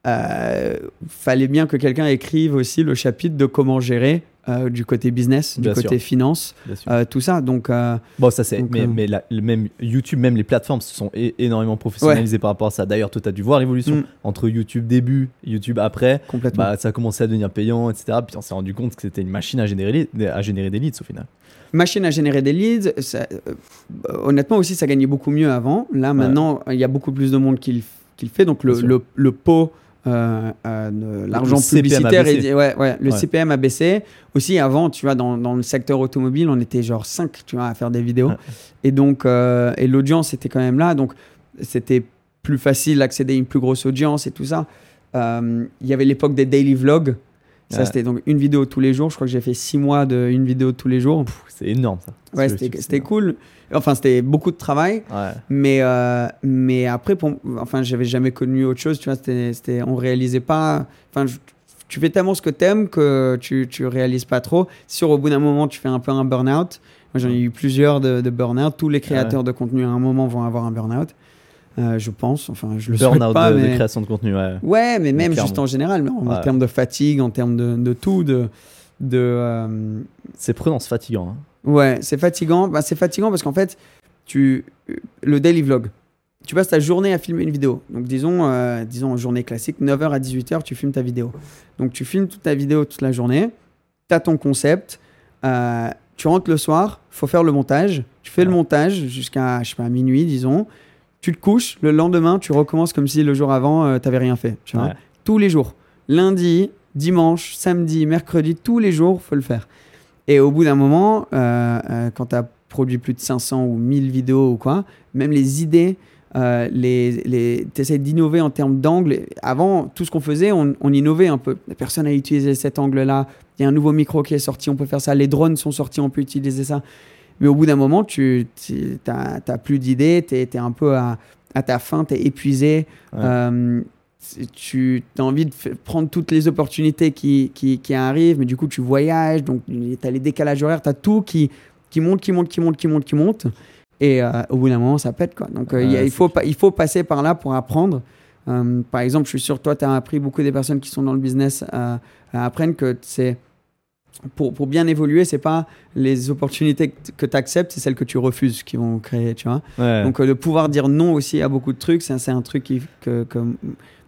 Speaker 2: euh, fallait bien que quelqu'un écrive aussi le chapitre de comment gérer euh, du côté business, du
Speaker 1: Bien
Speaker 2: côté
Speaker 1: sûr.
Speaker 2: finance, euh, tout ça. Donc,
Speaker 1: Bon, ça c'est. Mais, mais la- le même YouTube, même les plateformes se sont énormément professionnalisées par rapport à ça. D'ailleurs, toi, tu as dû voir l'évolution
Speaker 2: Mm.
Speaker 1: entre YouTube début, YouTube après.
Speaker 2: complètement.
Speaker 1: Bah, ça a commencé à devenir payant, etc. Puis on s'est rendu compte que c'était une machine à générer, à générer des leads au final.
Speaker 2: Machine à générer des leads. ça- honnêtement aussi, ça gagnait beaucoup mieux avant. Là, maintenant, il y a beaucoup plus de monde qui le, qui le fait. Donc, le pot, euh, euh, l'argent publicitaire, est- ouais, ouais, le
Speaker 1: Ouais.
Speaker 2: CPM a baissé. Aussi, avant, tu vois, dans, dans le secteur automobile, on était genre 5 tu vois, à faire des vidéos.
Speaker 1: Ouais.
Speaker 2: Et donc, euh, et l'audience était quand même là. Donc, c'était plus facile d'accéder à une plus grosse audience et tout ça. Euh, Il y avait l'époque des daily vlogs. Ça, c'était donc une vidéo tous les jours. Je crois que j'ai fait six mois de une vidéo tous les jours.
Speaker 1: C'est énorme ça.
Speaker 2: Ouais, c'était cool. Enfin, c'était beaucoup de travail.
Speaker 1: Ouais.
Speaker 2: Mais, euh, mais après, pour, enfin, j'avais jamais connu autre chose. Tu vois, c'était, on réalisait pas. Enfin, je- tu fais tellement ce que t'aimes que tu, tu réalises pas trop. Sûr, au bout d'un moment, tu fais un peu un burn-out. Moi, j'en ai eu plusieurs de, de burn-out. Tous les créateurs de contenu, à un moment, vont avoir un burn-out. Euh, je pense. Enfin, je le souhaite
Speaker 1: Burnout
Speaker 2: pas.
Speaker 1: de, de
Speaker 2: mais...
Speaker 1: création de contenu. Ouais.
Speaker 2: Ouais, mais même
Speaker 1: Clairement.
Speaker 2: juste en général, en,
Speaker 1: Ouais.
Speaker 2: termes de fatigue, en termes de, de tout, de, de euh,
Speaker 1: C'est prenant, c'est fatigant. hein.
Speaker 2: Ouais, c'est fatigant. Bah, c'est fatigant parce qu'en fait, tu le daily vlog. Tu passes ta journée à filmer une vidéo. Donc disons, euh, disons journée classique, 9h à 18h, tu filmes ta vidéo. Donc tu filmes toute ta vidéo toute la journée. Tu as ton concept. euh, tu rentres le soir, faut faire le montage. Tu fais le montage jusqu'à, je sais pas, minuit, disons. Tu te couches, le lendemain, tu recommences comme si le jour avant, tu t'avais rien fait. Tu vois
Speaker 1: Ouais.
Speaker 2: tous les jours. Lundi, dimanche, samedi, mercredi, tous les jours, faut le faire. Et au bout d'un moment, euh, euh, quand tu as produit plus de 500 ou 1000 vidéos ou quoi, même les idées, euh, les, les, tu essaies d'innover en termes d'angle. Avant, tout ce qu'on faisait, on, on innovait un peu. Personne n'a utilisé cet angle-là. Il y a un nouveau micro qui est sorti, on peut faire ça. Les drones sont sortis, on peut utiliser ça. Mais au bout d'un moment, tu n'as plus d'idées, tu es, un peu à, à ta fin, tu es épuisé.
Speaker 1: Ouais.
Speaker 2: Euh, tu as envie de prendre toutes les opportunités qui, qui, qui arrivent, mais du coup, tu voyages, donc tu as les décalages horaires, tu as tout qui, qui monte, qui monte, qui monte, qui monte, qui monte. Et euh, au bout d'un moment, ça pète. Quoi. Donc, euh, il
Speaker 1: Ouais,
Speaker 2: faut, il faut passer par là pour apprendre. Euh, par exemple, je suis sûr toi, tu as appris beaucoup des personnes qui sont dans le business apprendre que c'est. Pour, pour bien évoluer, c'est pas les opportunités que tu acceptes, c'est celles que tu refuses qui vont créer, tu vois.
Speaker 1: Ouais.
Speaker 2: Donc euh, de pouvoir dire non aussi à beaucoup de trucs, c'est un truc qui, que, que-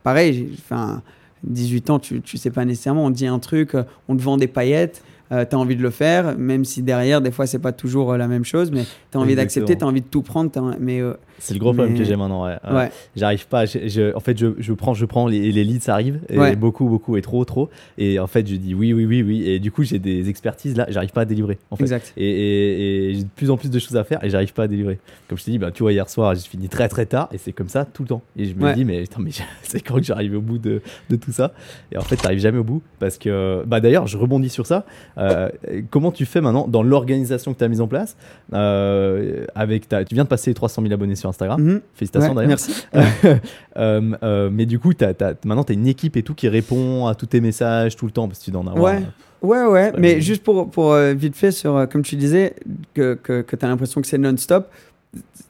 Speaker 2: pareil, enfin, 18 ans, tu, tu sais pas nécessairement, on te dit un truc, euh, on te vend des paillettes, tu as envie de le faire, même si derrière, des fois, c'est pas toujours euh, la même chose, mais tu as envie d'accepter, tu as envie de tout prendre, mais euh,
Speaker 1: c'est le gros problème
Speaker 2: mais-
Speaker 1: que j'ai maintenant. Ouais. Ouais. J'arrive pas. je- je- en fait, je, je prends, je prends les, les leads arrivent et
Speaker 2: Ouais.
Speaker 1: beaucoup, beaucoup et trop, trop. Et en fait, je dis oui, oui, oui, oui. Et du coup, j'ai des expertises là, j'arrive pas à délivrer. En fait.
Speaker 2: exact.
Speaker 1: Et, et- et j'ai de plus en plus de choses à faire et j'arrive pas à délivrer. Comme je t'ai dit, bah, tu vois, hier soir, j'ai fini très très tard et c'est comme ça tout le temps. Et je me
Speaker 2: Ouais.
Speaker 1: dis, mais, putain, mais [LAUGHS] c'est quand que j'arrive au bout de, de tout ça? Et en fait, t'arrives jamais au bout parce que, bah, d'ailleurs, je rebondis sur ça. Euh, comment tu fais maintenant dans l'organisation que tu as mise en place? Euh, avec ta, Tu viens de passer 300 000 abonnés sur Instagram.
Speaker 2: Mhm.
Speaker 1: Félicitations
Speaker 2: Ouais,
Speaker 1: d'ailleurs.
Speaker 2: Merci. [LAUGHS]
Speaker 1: Euh, euh, mais du coup, t'as- maintenant, tu as une équipe et tout qui répond à tous tes messages tout le temps parce que tu dois en avoir.
Speaker 2: Ouais. Ouais, ouais,
Speaker 1: pas
Speaker 2: mais
Speaker 1: bien.
Speaker 2: juste pour, pour euh, vite fait, sur, euh, comme tu disais, que, que, que tu as l'impression que c'est non-stop,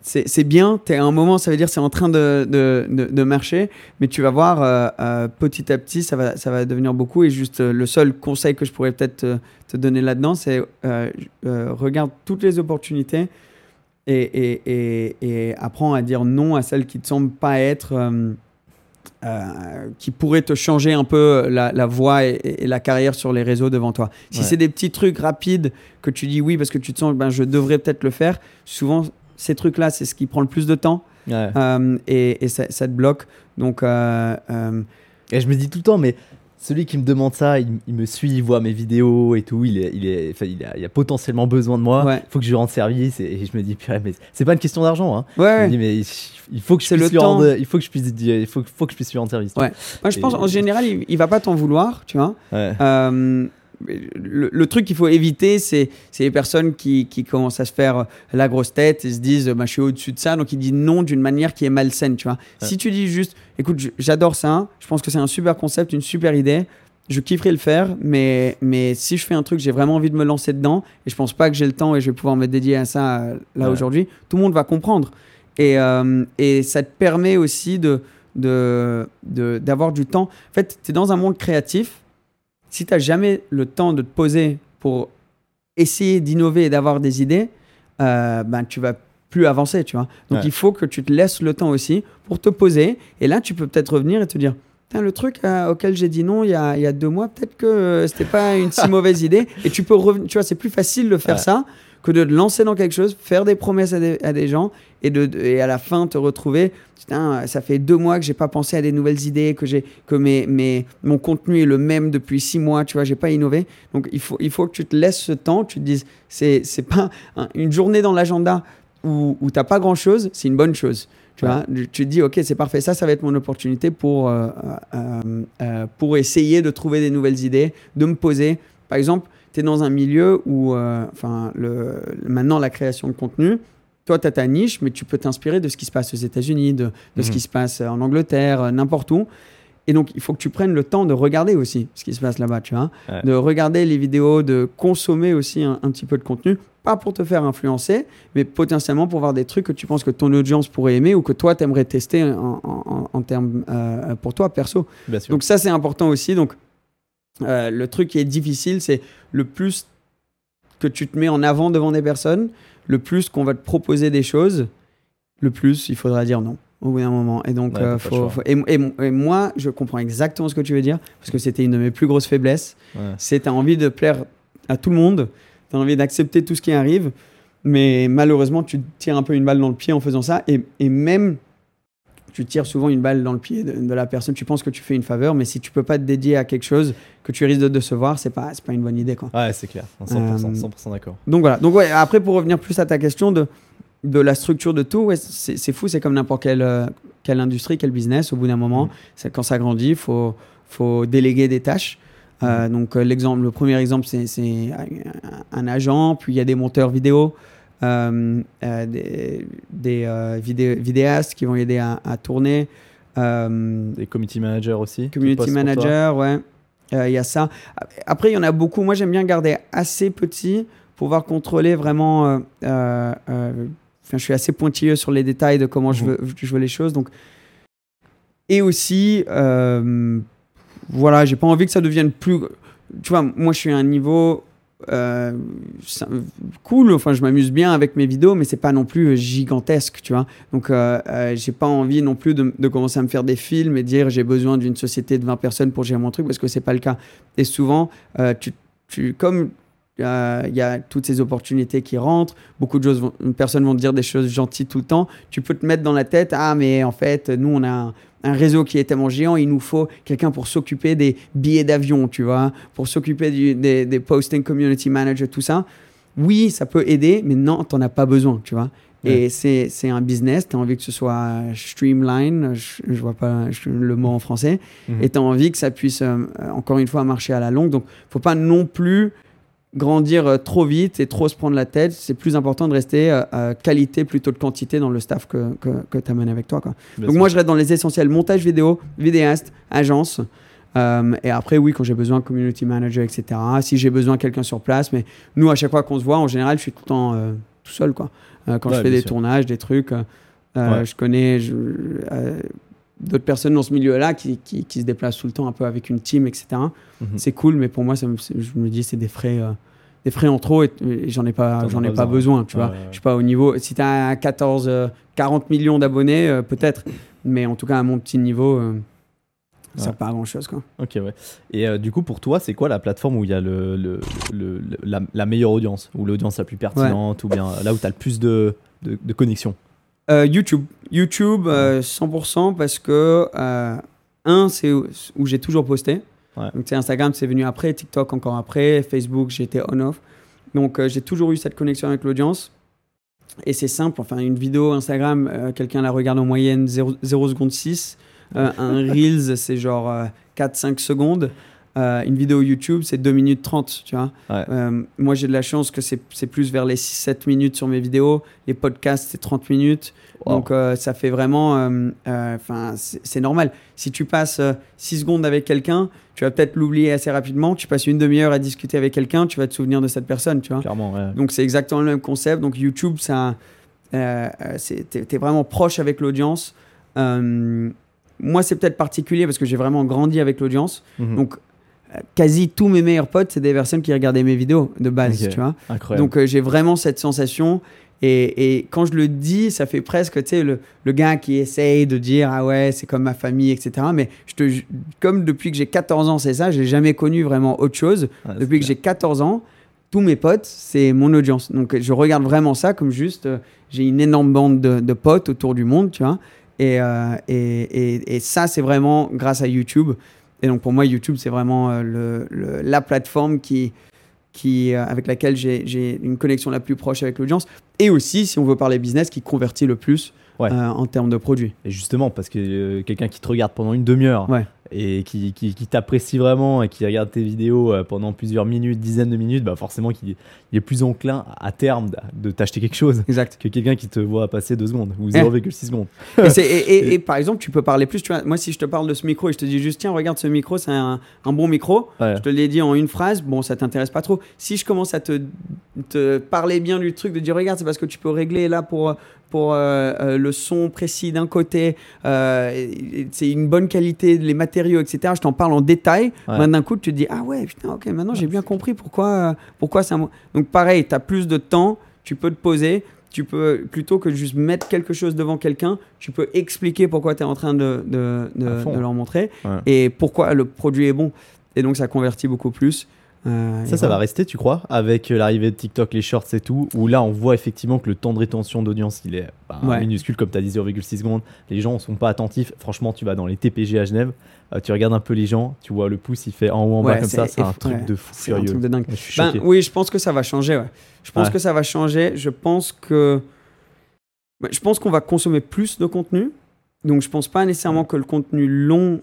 Speaker 2: c'est bien, tu à un moment, ça veut dire c'est en train de, de, de, de marcher, mais tu vas voir, euh, euh, petit à petit, ça va, ça va devenir beaucoup. Et juste euh, le seul conseil que je pourrais peut-être te, te donner là-dedans, c'est euh, euh, regarde toutes les opportunités et, et, et, et apprends à dire non à celles qui te semblent pas être. euh, euh, qui pourraient te changer un peu la, la voie et, la carrière sur les réseaux devant toi. Si
Speaker 1: Ouais.
Speaker 2: c'est des petits trucs rapides que tu dis oui parce que tu te sens ben, je devrais peut-être le faire, souvent ces trucs-là c'est ce qui prend le plus de temps
Speaker 1: Ouais.
Speaker 2: euh, et, ça, ça te bloque. Donc
Speaker 1: Et je me dis tout le temps, mais celui qui me demande ça, il, il me suit, il voit mes vidéos et tout, il, est, il, est, il, a, il a potentiellement besoin de moi,
Speaker 2: Ouais.
Speaker 1: il faut que je lui rende service. Et, et je me dis, purée, mais c'est pas une question d'argent. Hein.
Speaker 2: ouais,
Speaker 1: Je me dis, mais il, faut que je puisse
Speaker 2: le
Speaker 1: lui rendre, il faut que je puisse, dire- il faut, faut que je puisse lui rendre service.
Speaker 2: Ouais. Moi je
Speaker 1: Et-
Speaker 2: pense en général il, va pas t'en vouloir, tu vois. Euh, le, le truc qu'il faut éviter, c'est les personnes qui, qui commencent à se faire la grosse tête et se disent bah, je suis au-dessus de ça, donc ils disent non d'une manière qui est malsaine. Tu vois.
Speaker 1: Ouais.
Speaker 2: Si tu dis juste écoute, j'adore ça, je pense que c'est un super concept, une super idée, je kifferais le faire, mais, mais si je fais un truc, j'ai vraiment envie de me lancer dedans et je pense pas que j'ai le temps et je vais pouvoir me dédier à ça euh, là
Speaker 1: Ouais.
Speaker 2: aujourd'hui, tout le monde va comprendre. Et, euh, et ça te permet aussi de de- de- d'avoir du temps. En fait, tu es dans un monde créatif si tu n'as jamais le temps de te poser pour essayer d'innover et d'avoir des idées, euh, ben, tu vas plus avancer, tu vois. Donc
Speaker 1: Ouais.
Speaker 2: il faut que tu te laisses le temps aussi pour te poser. Et là, tu peux peut-être revenir et te dire, le truc euh, auquel j'ai dit non il y a, il y a deux mois, peut-être que euh, c'était pas une si [LAUGHS] mauvaise idée. Et tu peux revenir, tu vois, c'est plus facile de faire
Speaker 1: Ouais.
Speaker 2: ça que de te lancer dans quelque chose, faire des promesses à des, à des gens et, de, et à la fin te retrouver. Putain, ça fait deux mois que j'ai pas pensé à des nouvelles idées, que, j'ai, que mes, mes, mon contenu est le même depuis six mois, tu vois, j'ai pas innové. Donc il faut, il faut que tu te laisses ce temps, tu te dises, c'est, c'est pas un- une journée dans l'agenda où, où t'as pas grand chose, c'est une bonne chose. Tu, vois, tu te dis, ok, c'est parfait, ça, ça va être mon opportunité pour, euh, euh, euh, pour essayer de trouver des nouvelles idées, de me poser. Par exemple, tu es dans un milieu où, enfin, le, maintenant, la création de contenu, toi, tu as ta niche, mais tu peux t'inspirer de ce qui se passe aux États-Unis, de, de ce
Speaker 1: Mhm.
Speaker 2: qui se passe en Angleterre, euh, n'importe où. Et donc, il faut que tu prennes le temps de regarder aussi ce qui se passe là-bas, tu vois.
Speaker 1: Ouais.
Speaker 2: De regarder les vidéos, de consommer aussi un, un petit peu de contenu. Pas pour te faire influencer, mais potentiellement pour voir des trucs que tu penses que ton audience pourrait aimer ou que toi, tu aimerais tester en, en- en termes euh, pour toi, perso. Donc ça, c'est important aussi. Donc euh, le truc qui est difficile, c'est le plus que tu te mets en avant devant des personnes, le plus qu'on va te proposer des choses, le plus il faudra dire non au bout d'un moment. Et donc,
Speaker 1: Ouais,
Speaker 2: euh,
Speaker 1: t'as
Speaker 2: faut- faut- et, et- et moi, je comprends exactement ce que tu veux dire, parce que c'était une de mes plus grosses faiblesses.
Speaker 1: Ouais.
Speaker 2: C'est tu as envie de plaire à tout le monde, tu as envie d'accepter tout ce qui arrive, mais malheureusement, tu tires un peu une balle dans le pied en faisant ça, et, et même tu tires souvent une balle dans le pied de, de la personne, tu penses que tu fais une faveur, mais si tu peux pas te dédier à quelque chose que tu risques de décevoir, c'est pas, pas une bonne idée. Quoi.
Speaker 1: Ouais, c'est clair. 100%,
Speaker 2: Euh,
Speaker 1: 100% d'accord.
Speaker 2: Donc voilà. Donc ouais, après pour revenir plus à ta question de, de la structure de tout, ouais, c'est fou, c'est comme n'importe quelle, euh, quelle industrie, quel business. Au bout d'un moment, c'est quand ça grandit, il faut, faut déléguer des tâches. Euh, donc euh, l'exemple, le premier exemple, c'est un, agent, puis il y a des monteurs vidéo, des, des euh, vidé- vidéastes qui vont aider à, à tourner. Euh,
Speaker 1: Des community managers aussi.
Speaker 2: Community
Speaker 1: postent pour toi.
Speaker 2: manager, ouais. Euh, Il y a ça. Après, il y en a beaucoup. Moi, j'aime bien garder assez petit pour pouvoir contrôler vraiment. euh, euh, euh, enfin, je suis assez pointilleux sur les détails de comment je,
Speaker 1: Mhm.
Speaker 2: veux, je veux les choses. Donc, et aussi, euh, voilà, j'ai pas envie que ça devienne plus. Tu vois, moi, je suis à un niveau euh, cool. Enfin, je m'amuse bien avec mes vidéos, mais c'est pas non plus gigantesque, tu vois. Donc, euh, euh, j'ai pas envie non plus de, commencer à me faire des films et dire j'ai besoin d'une société de 20 personnes pour gérer mon truc parce que c'est pas le cas. Et souvent, tu, tu, comme il y a toutes ces opportunités qui rentrent, beaucoup de choses vont- personnes vont te dire des choses gentilles tout le temps. Tu peux te mettre dans la tête ah mais en fait nous on a un, réseau qui est tellement géant, il nous faut quelqu'un pour s'occuper des billets d'avion, tu vois, pour s'occuper des, des posting community manager, tout ça. Oui, ça peut aider, mais non, t'en as pas besoin, tu vois. Et c'est c'est un business, tu as envie que ce soit streamline, je, je vois pas le mot en français,
Speaker 1: Mhm.
Speaker 2: et tu as envie que ça puisse, euh, encore une fois, marcher à la longue. Donc, faut pas non plus grandir euh, trop vite et trop se prendre la tête. C'est plus important de rester euh, qualité plutôt que quantité dans le staff que, que, que tu amènes avec toi. Quoi.
Speaker 1: Bien
Speaker 2: Donc
Speaker 1: sûr.
Speaker 2: moi, je reste dans les essentiels montage vidéo, vidéaste, agence. Euh, et après, oui, quand j'ai besoin, community manager, etc. Si j'ai besoin quelqu'un sur place. Mais nous, à chaque fois qu'on se voit, en général, je suis tout le temps euh, tout seul. Quoi. Quand
Speaker 1: Ouais,
Speaker 2: je fais des
Speaker 1: sûr.
Speaker 2: tournages, des trucs,
Speaker 1: Ouais.
Speaker 2: je connais je- d'autres personnes dans ce milieu-là qui, qui, qui se déplacent tout le temps un peu avec une team, etc.
Speaker 1: Mhm.
Speaker 2: C'est cool, mais pour moi, ça me- je me dis c'est des frais, euh, des frais en trop et, et j'en ai pas, j'en ai
Speaker 1: pas
Speaker 2: pas besoin, tu vois.
Speaker 1: ouais.
Speaker 2: Je suis pas au niveau. Si tu as 14, euh, 40 millions d'abonnés, euh, peut-être, mais en tout cas à mon petit niveau, euh, ça
Speaker 1: Ouais.
Speaker 2: sert pas à grand chose, quoi.
Speaker 1: Ok, ouais. Et euh, du coup, pour toi, c'est quoi la plateforme où il y a le, le- le- la meilleure audience? Ou l'audience la plus pertinente? Ou bien là où tu as le plus de, de, de connexion
Speaker 2: Euh, YouTube, YouTube, euh, 100% parce que euh, un, c'est où, où j'ai toujours posté.
Speaker 1: Ouais.
Speaker 2: Donc c'est Instagram, c'est venu après, TikTok encore après, Facebook, j'étais on-off. Donc euh, j'ai toujours eu cette connexion avec l'audience. Et c'est simple, enfin une vidéo Instagram, euh, quelqu'un la regarde en moyenne 0, 0 seconde 6. Euh, un [LAUGHS] Reels, c'est genre euh, 4-5 secondes. Euh, une vidéo YouTube, c'est 2 minutes 30, tu vois.
Speaker 1: Ouais.
Speaker 2: Euh, moi, j'ai de la chance que c'est plus vers les 6-7 minutes sur mes vidéos. Les podcasts, c'est 30 minutes.
Speaker 1: Wow.
Speaker 2: Donc, euh, ça fait vraiment. Enfin, c'est normal. Si tu passes 6 secondes avec quelqu'un, tu vas peut-être l'oublier assez rapidement. Tu passes une demi-heure à discuter avec quelqu'un, tu vas te souvenir de cette personne, tu vois.
Speaker 1: Clairement, ouais.
Speaker 2: Donc, c'est exactement le même concept. Donc, YouTube, ça. T'es vraiment proche avec l'audience. Moi, c'est peut-être particulier parce que j'ai vraiment grandi avec l'audience.
Speaker 1: Mhm.
Speaker 2: Donc, quasi tous mes meilleurs potes, c'est des personnes qui regardaient mes vidéos de base, tu vois.
Speaker 1: Incroyable.
Speaker 2: Donc, euh, j'ai vraiment cette sensation. Et, et quand je le dis, ça fait presque, tu sais, le, le gars qui essaye de dire Ah ouais, c'est comme ma famille, etc. Mais je te, comme depuis que j'ai 14 ans, c'est ça, j'ai jamais connu vraiment autre chose.
Speaker 1: Ouais,
Speaker 2: depuis que j'ai 14 ans, tous mes potes, c'est mon audience. Donc, je regarde vraiment ça comme juste, euh, j'ai une énorme bande de, de potes autour du monde, tu vois. Et, euh, et, et, et ça, c'est vraiment grâce à YouTube. Et donc, pour moi, YouTube, c'est vraiment euh, le, le- la plateforme qui, qui, euh, avec laquelle j'ai j'ai une connexion la plus proche avec l'audience. Et aussi, si on veut parler business, qui convertit le plus
Speaker 1: Ouais.
Speaker 2: euh, en termes de produits.
Speaker 1: Et justement, parce que euh, quelqu'un qui te regarde pendant une demi-heure
Speaker 2: Ouais.
Speaker 1: Et qui, qui, qui t'apprécie vraiment et qui regarde tes vidéos euh, pendant plusieurs minutes, dizaines de minutes, bah forcément qu'il il est plus enclin à terme de- t'acheter quelque chose
Speaker 2: Exact.
Speaker 1: que quelqu'un qui te voit passer 2 secondes ou
Speaker 2: Eh.
Speaker 1: 0,6 secondes.
Speaker 2: et, et- et- [LAUGHS] et par exemple, tu peux parler plus. Tu vois, moi, si je te parle de ce micro et je te dis juste, tiens, regarde ce micro, c'est un, un bon micro.
Speaker 1: Ouais.
Speaker 2: Je te l'ai dit en une phrase, bon, ça t'intéresse pas trop. Si je commence à te, te parler bien du truc, de dire, regarde, c'est parce que tu peux régler là pour, pour euh, euh, le son précis d'un côté, euh, c'est une bonne qualité, les matériaux, etc. Je t'en parle en détail.
Speaker 1: Ouais.
Speaker 2: Maintenant, d'un coup, tu te dis, ah ouais, putain, ok, maintenant j'ai bien compris pourquoi, pourquoi mot. Donc, pareil, tu as plus de temps, tu peux te poser. Tu peux, plutôt que juste mettre quelque chose devant quelqu'un, tu peux expliquer pourquoi tu es en train de, de, de-
Speaker 1: À fond.
Speaker 2: de leur montrer
Speaker 1: Ouais.
Speaker 2: et pourquoi le produit est bon. Et donc, ça convertit beaucoup plus. Euh,
Speaker 1: Ça, ça va rester, tu crois, avec euh, l'arrivée de TikTok, les shorts et tout, où là, on voit effectivement que le temps de rétention d'audience, il est bah,
Speaker 2: Ouais.
Speaker 1: minuscule, comme tu as dit, 0,6 secondes. Les gens ne sont pas attentifs. Franchement, tu vas dans les TPG à Genève, euh, tu regardes un peu les gens, tu vois le pouce, il fait en haut, en bas comme ça.
Speaker 2: c'est
Speaker 1: un truc
Speaker 2: ouais.
Speaker 1: de fou
Speaker 2: C'est un
Speaker 1: furieux.
Speaker 2: truc de dingue.
Speaker 1: Je
Speaker 2: Ben, oui, je pense que ça va changer. Je pense que ça va changer. Je pense que. Ben, Je pense qu'on va consommer plus de contenu. Donc, je pense pas nécessairement que le contenu long,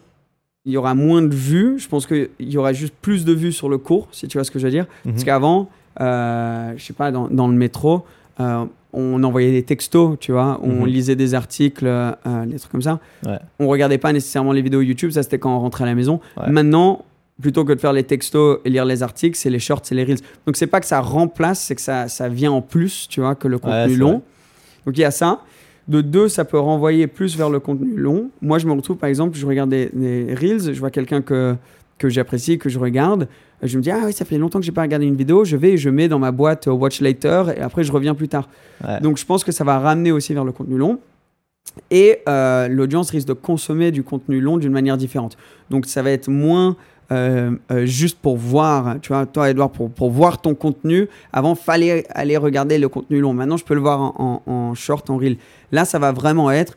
Speaker 2: il y aura moins de vues. Je pense qu'il y aura juste plus de vues sur le court, si tu vois ce que je veux dire.
Speaker 1: Mhm.
Speaker 2: Parce qu'avant, euh, je sais pas, dans, dans le métro, euh, on envoyait des textos, tu vois, on
Speaker 1: Mhm.
Speaker 2: lisait des articles, euh, des trucs comme ça.
Speaker 1: Ouais.
Speaker 2: On regardait pas nécessairement les vidéos YouTube, ça c'était quand on rentrait à la maison.
Speaker 1: Ouais.
Speaker 2: Maintenant, plutôt que de faire les textos et lire les articles, c'est les shorts, c'est les reels. Donc c'est pas que ça remplace, c'est que ça, ça vient en plus, tu vois, que le contenu long.
Speaker 1: vrai.
Speaker 2: Donc il y a ça. De deux, ça peut renvoyer plus vers le contenu long. Moi, je me retrouve, par exemple, je regarde des, des reels, je vois quelqu'un que, que j'apprécie, que je regarde. Je me dis, ah oui, ça fait longtemps que j'ai pas regardé une vidéo. Je vais et je mets dans ma boîte euh, Watch Later et après, je reviens plus tard.
Speaker 1: Ouais.
Speaker 2: Donc, je pense que ça va ramener aussi vers le contenu long. Et euh, l'audience risque de consommer du contenu long d'une manière différente. Donc, ça va être moins euh, euh, juste pour voir, tu vois, toi, Edouard, pour, pour voir ton contenu. Avant, fallait aller regarder le contenu long. Maintenant, je peux le voir en, en- en short, en reel. Là, ça va vraiment être